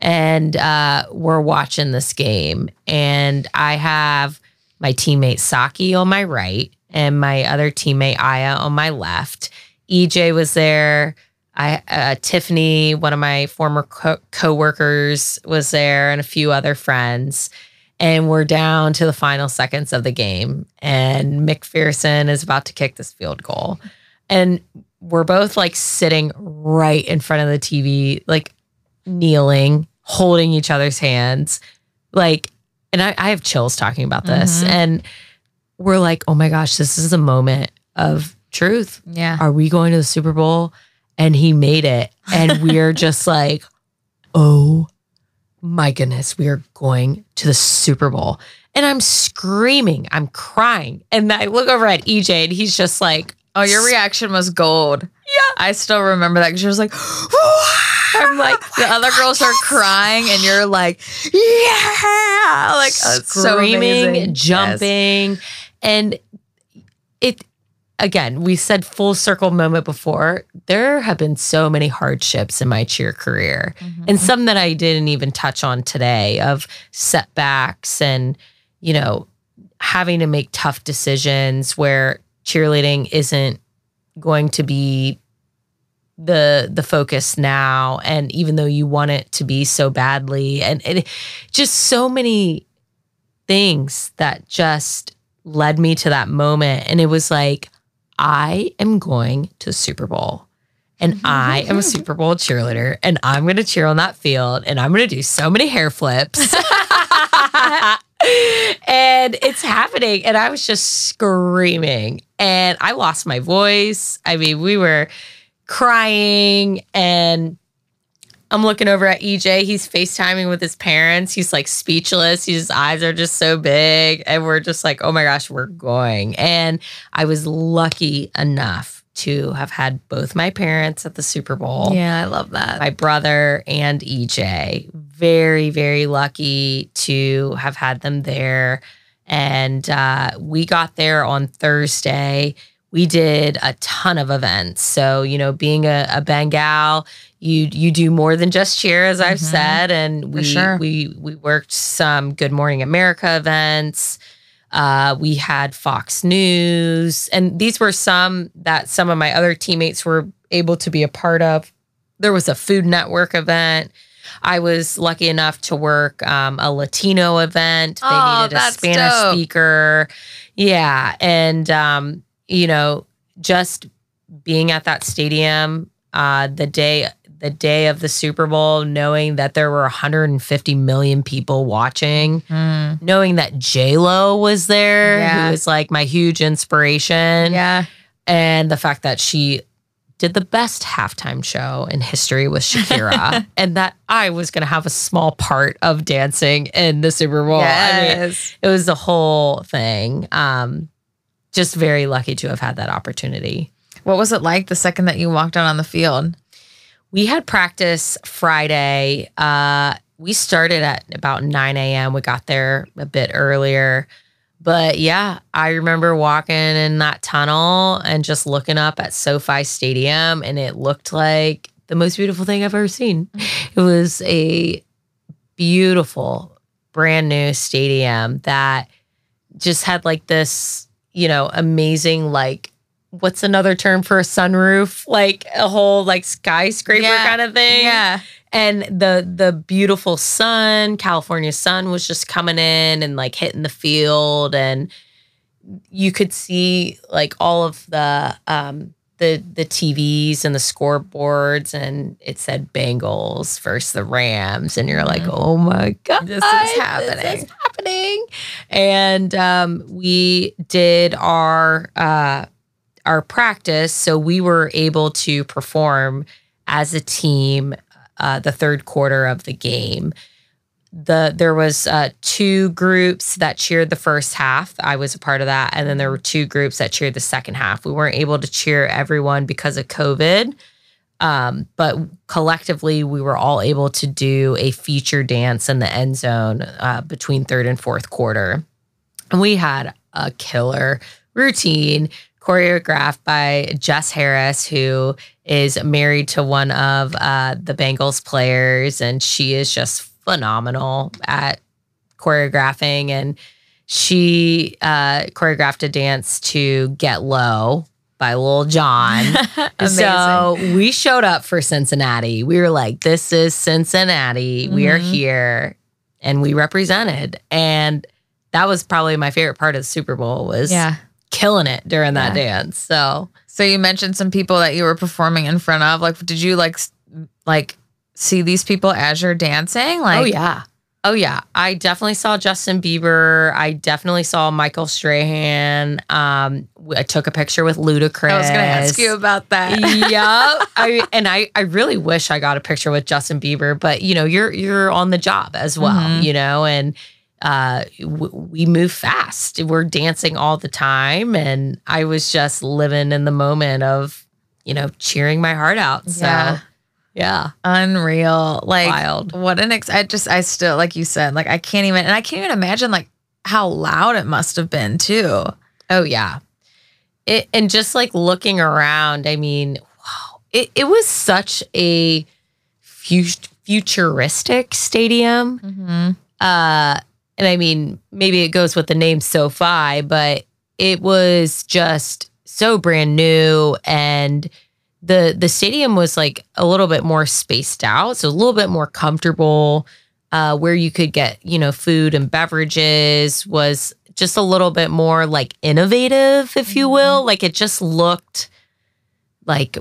And uh, we're watching this game. And I have my teammate Saki on my right and my other teammate Aya on my left. EJ was there. I uh, Tiffany, one of my former co- coworkers, was there, and a few other friends. And we're down to the final seconds of the game, and McPherson is about to kick this field goal, and we're both like sitting right in front of the TV, like kneeling, holding each other's hands, like. And I, I have chills talking about this, Mhm. and we're like, oh my gosh, this is a moment of truth yeah. are we going to the Super Bowl? And he made it. And we're just like, oh my goodness, we are going to the Super Bowl. And I'm screaming, I'm crying. And I look over at EJ and he's just like, Oh, your reaction was gold. Yeah. I still remember that because she was like, I'm like, the other girls are crying and you're like, yeah, like oh, it's so screaming. Yes. jumping. And it, again, we said full circle moment before. There have been so many hardships in my cheer career. Mhm. and some that I didn't even touch on today of setbacks and, you know, having to make tough decisions where cheerleading isn't going to be the the focus now and even though you want it to be so badly and it just so many things that just led me to that moment and it was like I am going to Super Bowl and oh, I am a Super Bowl cheerleader and I'm going to cheer on that field and I'm going to do so many hair flips. and it's happening. And I was just screaming and I lost my voice. I mean, we were crying and I'm looking over at EJ. He's FaceTiming with his parents. He's like speechless. His eyes are just so big. And we're just like, oh my gosh, we're going. And I was lucky enough to have had both my parents at the Super Bowl Yeah, I love that. my brother and EJ. Very, very lucky to have had them there. And uh, we got there on Thursday. We did a ton of events. So, you know, being a, a Bengal, you you do more than just cheer, as I've Mhm. said. And we sure. we we worked some Good Morning America events. Uh, we had Fox News, and these were some that some of my other teammates were able to be a part of. There was a Food Network event. I was lucky enough to work um, a Latino event. They Oh, needed a Spanish dope. speaker. Yeah. And, um, you know, just being at that stadium uh, the day the day of the Super Bowl, knowing that there were 150 million people watching, Mm. knowing that J Lo was there, Yeah. who was like my huge inspiration, Yeah. and the fact that she did the best halftime show in history with Shakira, and that I was going to have a small part of dancing in the Super Bowl. I mean, yes. it was the whole thing. Um, just very lucky to have had that opportunity. What was it like the second that you walked out on the field? We had practice Friday. Uh, we started at about 9 a.m. We got there a bit earlier. But yeah, I remember walking in that tunnel and just looking up at SoFi Stadium, and it looked like the most beautiful thing I've ever seen. It was a beautiful, brand new stadium that just had like this, you know, amazing, like, what's another term for a sunroof? Like a whole like skyscraper Yeah. kind of thing Yeah. and the the beautiful sun california sun was just coming in and like hitting the field and you could see like all of the um the the TVs and the scoreboards and it said Bengals versus the Rams and you're like oh my god This is happening. this is happening and um we did our uh our practice so we were able to perform as a team uh, the third quarter of the game. The there was uh, two groups that cheered the first half. I was a part of that, and then there were two groups that cheered the second half. We weren't able to cheer everyone because of COVID, um, but collectively we were all able to do a feature dance in the end zone uh, between third and fourth quarter, and we had a killer routine choreographed by Jess Harris, who is married to one of uh, the Bengals players, and she is just phenomenal at choreographing. And she uh, choreographed a dance to "Get Low" by Lil Jon. so we showed up for Cincinnati. We were like, "This is Cincinnati. We are Mhm. here," and we represented. And that was probably my favorite part of the Super Bowl was Yeah. killing it during that Yeah. dance. So So you mentioned some people that you were performing in front of. Like, did you like, like, see these people as you're dancing? Like, oh yeah. Oh yeah. I definitely saw Justin Bieber. I definitely saw Michael Strahan. Um, I took a picture with Ludacris. I was going to ask you about that. yeah. I and I I really wish I got a picture with Justin Bieber, but you know, you're you're on the job as well, Mhm. you know, and uh w- we move fast. We're dancing all the time and I was just living in the moment of, you know, cheering my heart out. So Yeah. Yeah. Unreal. Like, Wild. what an ex. I just, I still, like you said, like, I can't even, and I can't even imagine, like, how loud it must have been, too. Oh yeah. It and just like looking around, I mean, wow. It it was such a fut- futuristic stadium. Mm-hmm. Uh and I mean, maybe it goes with the name SoFi, but it was just so brand new and the the stadium was like a little bit more spaced out, so a little bit more comfortable uh, where you could get you know food and beverages was just a little bit more like innovative, if you will. Like it just looked like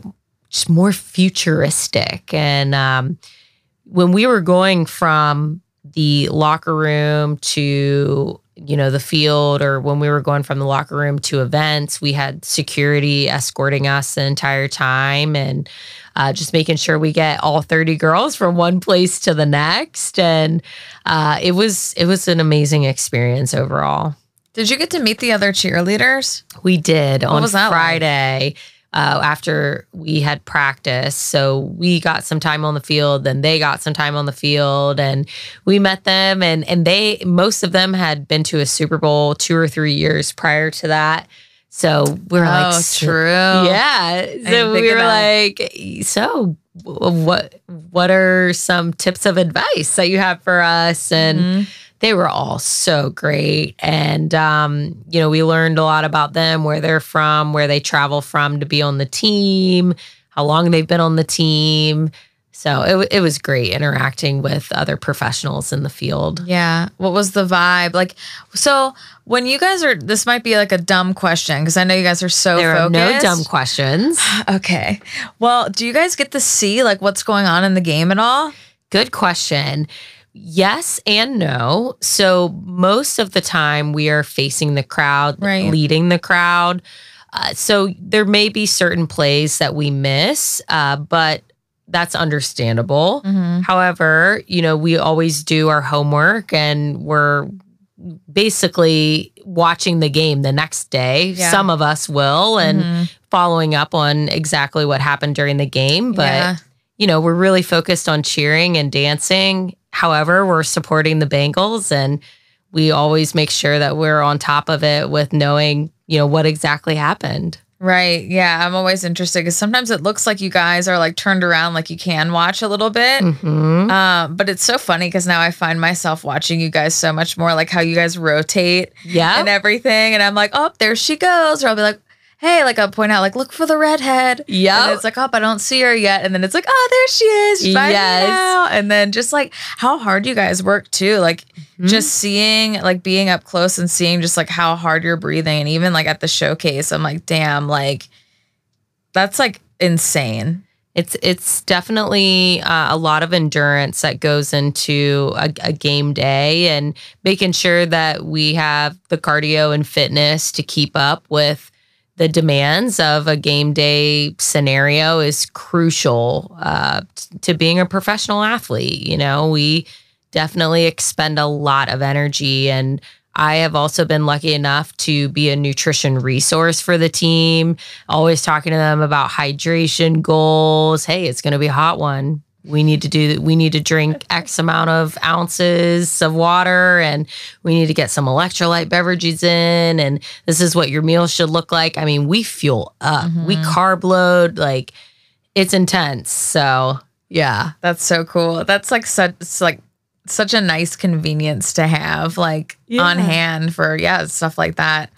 just more futuristic. And um, when we were going from the locker room to you know the field or when we were going from the locker room to events we had security escorting us the entire time and uh, just making sure we get all 30 girls from one place to the next and uh, it was it was an amazing experience overall Did you get to meet the other cheerleaders? we did on was that like? Uh, after we had practice. So we got some time on the field, then they got some time on the field, and we met them. And and they most of them had been to a Super Bowl two or three years prior to that. So we were like, oh, so- true. yeah. So we were like, so what what are some tips of advice that you have for us? And Mhm. They were all so great and um, you know we learned a lot about them where they're from where they travel from to be on the team how long they've been on the team so it, it was great interacting with other professionals in the field Yeah. What was the vibe? Like, so when you guys are, this might be like a dumb question because I know you guys are so there are focused. no dumb questions Okay. Well, do you guys get to see like what's going on in the game at all? good question yes and no so most of the time we are facing the crowd Right. leading the crowd uh, so there may be certain plays that we miss uh, but that's understandable Mm-hmm. However, you know, we always do our homework and we're basically watching the game the next day. Yeah. Some of us will and Mhm. following up on exactly what happened during the game. But, Yeah. you know, we're really focused on cheering and dancing. However, we're supporting the Bengals and we always make sure that we're on top of it with knowing, you know, what exactly happened. Right. Yeah. I'm always interested because sometimes it looks like you guys are like turned around, like you can watch a little bit. hmm Um, but it's so funny because now I find myself watching you guys so much more, like how you guys rotate Yeah. and everything. And I'm like, oh, there she goes. Or I'll be like, hey, like I'll point out, like, look for the redhead. Yeah. And it's like, oh, I don't see her yet. And then it's like, oh, there she is. Yes. now. And then just like how hard you guys work too. Like Mm-hmm. just seeing, like being up close and seeing just like how hard you're breathing. And even like at the showcase, I'm like, damn, like that's like insane. It's it's definitely uh, a lot of endurance that goes into a, a game day and making sure that we have the cardio and fitness to keep up with the demands of a game day scenario is crucial uh, t- to being a professional athlete. You know, we definitely expend a lot of energy and I have also been lucky enough to be a nutrition resource for the team, always talking to them about hydration goals. Hey, it's going to be a hot one. We need to do we need to drink X amount of ounces of water and we need to get some electrolyte beverages in and this is what your meal should look like. I mean, we fuel up. We mm-hmm. carb load like it's intense. So, yeah. That's so cool. That's like such it's like such a nice convenience to have like on hand for yeah, stuff like that.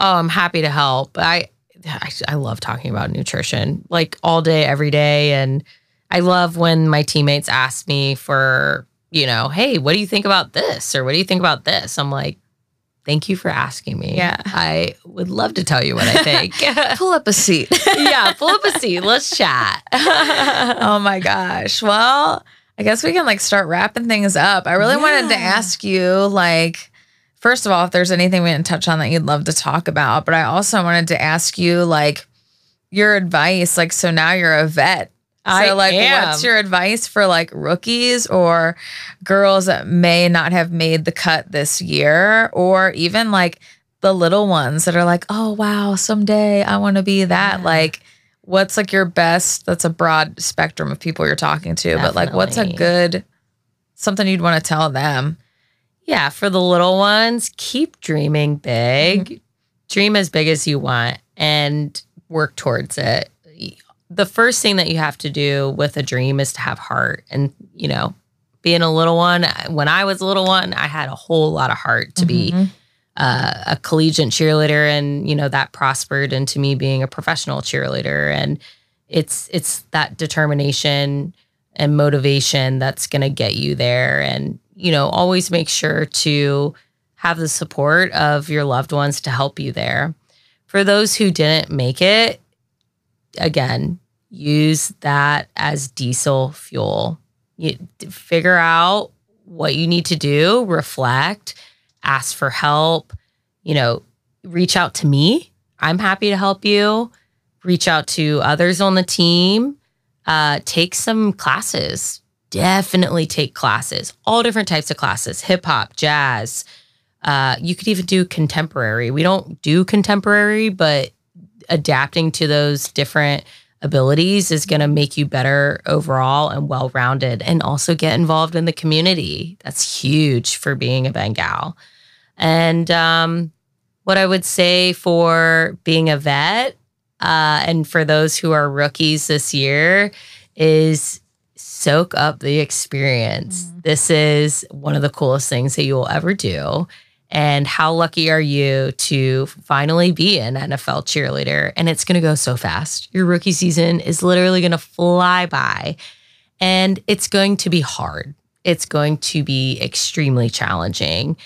Oh, I'm happy to help. I, I I love talking about nutrition like all day, every day, and I love when my teammates ask me for you know, hey, what do you think about this or what do you think about this? I'm like, thank you for asking me. Yeah. I would love to tell you what I think. Pull up a seat. yeah, pull up a seat. Let's chat. oh my gosh. Well, I guess we can like start wrapping things up. I really wanted to ask you like first of all if there's anything we didn't touch on that you'd love to talk about, but I also wanted to ask you like your advice like so now you're a vet. I so like am. what's your advice for like rookies or girls that may not have made the cut this year or even like the little ones that are like, "Oh wow, someday I want to be that." Yeah. Like what's like your best that's a broad spectrum of people you're talking to, but like what's a good something you'd want to tell them? Yeah, for the little ones, keep dreaming big. Mm-hmm. Dream as big as you want and work towards it. The first thing that you have to do with a dream is to have heart. And, you know, being a little one, when I was a little one, I had a whole lot of heart to be Mhm. uh, a collegiate cheerleader and you know that prospered into me being a professional cheerleader and it's it's that determination and motivation that's going to get you there and you know always make sure to have the support of your loved ones to help you there for those who didn't make it again use that as diesel fuel you figure out what you need to do reflect ask for help, you know, reach out to me. I'm happy to help you. Reach out to others on the team. Uh, take some classes. Definitely take classes, all different types of classes hip hop, jazz. Uh, you could even do contemporary. We don't do contemporary, but adapting to those different abilities is going to make you better overall and well rounded and also get involved in the community. That's huge for being a Bengal. And um, what I would say for being a vet uh, and for those who are rookies this year is soak up the experience. This is one of the coolest things that you will ever do. And how lucky are you to finally be an NFL cheerleader? And it's going to go so fast. Your rookie season is literally going to fly by and it's going to be hard. It's going to be extremely challenging.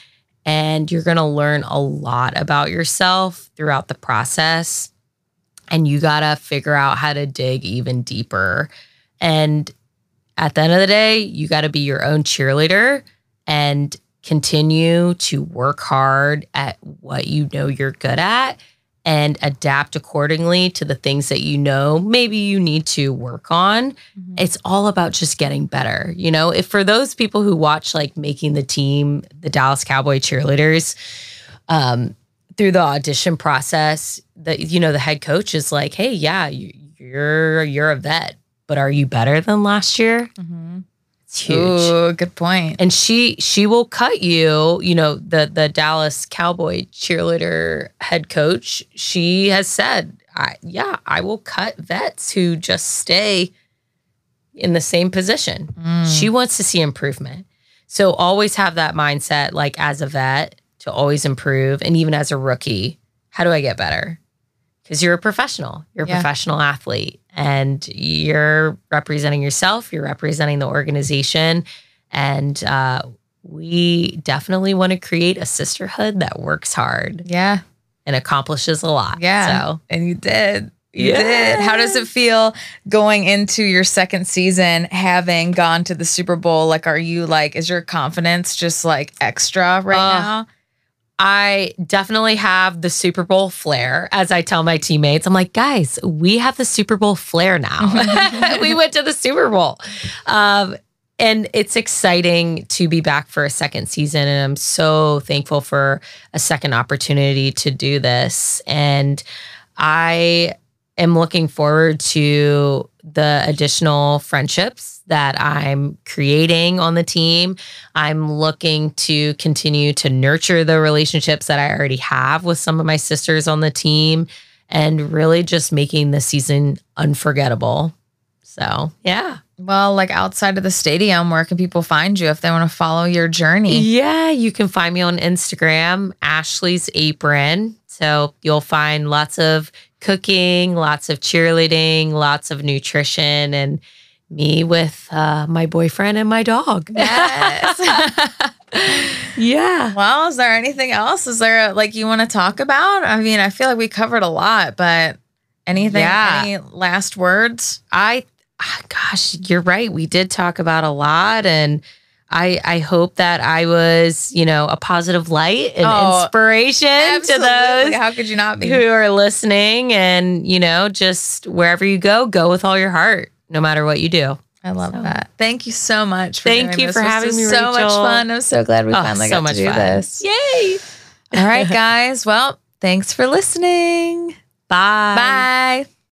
And you're going to learn a lot about yourself throughout the process. And you got to figure out how to dig even deeper. And at the end of the day, you got to be your own cheerleader and continue to work hard at what you know you're good at and adapt accordingly to the things that you know maybe you need to work on. It's all about just getting better. You know, if for those people who watch like making the team, the Dallas Cowboy cheerleaders, um, through the audition process, that you know, the head coach is like, "Hey, yeah, you, you're you're a vet, but are you better than last year?" It's huge. Ooh, good point. and she she will cut you you know the the dallas cowboy cheerleader head coach. She has said I, yeah i will cut vets who just stay in the same position. Mm. She wants to see improvement. So always have that mindset like as a vet to always improve. And even as a rookie how do i get better because you're a professional you're a Yeah. professional athlete and you're representing yourself you're representing the organization and uh, we definitely want to create a sisterhood that works hard Yeah. and accomplishes a lot Yeah. so And you did. You Yeah. did. How does it feel going into your second season, having gone to the Super Bowl? Like, are you like, is your confidence just like extra right Uh, now? I definitely have the Super Bowl flair. As I tell my teammates, I'm like, guys, we have the Super Bowl flair now. we went to the Super Bowl. Um, and it's exciting to be back for a second season. And I'm so thankful for a second opportunity to do this. And I am looking forward to the additional friendships that I'm creating on the team. I'm looking to continue to nurture the relationships that I already have with some of my sisters on the team and really just making the season unforgettable. So, yeah. Well, like outside of the stadium, where can people find you if they want to follow your journey? Yeah, you can find me on Instagram, Ashley's Apron. So you'll find lots of cooking, lots of cheerleading, lots of nutrition, and me with uh, my boyfriend and my dog. Yes. yeah. well, is there anything else? Is there like you want to talk about? I mean, I feel like we covered a lot, but anything, Yeah. any last words? I, ah, gosh, you're right. We did talk about a lot, and I, I hope that I was, you know, a positive light and Oh, inspiration to those How could you not be? who are listening and you know just wherever you go go with all your heart no matter what you do I love So- that. Thank you so much. For Thank you this. for having was me, So much fun. I'm so glad we Oh, finally so got much to do fun. this. yay All right, guys. Well, thanks for listening. bye Bye.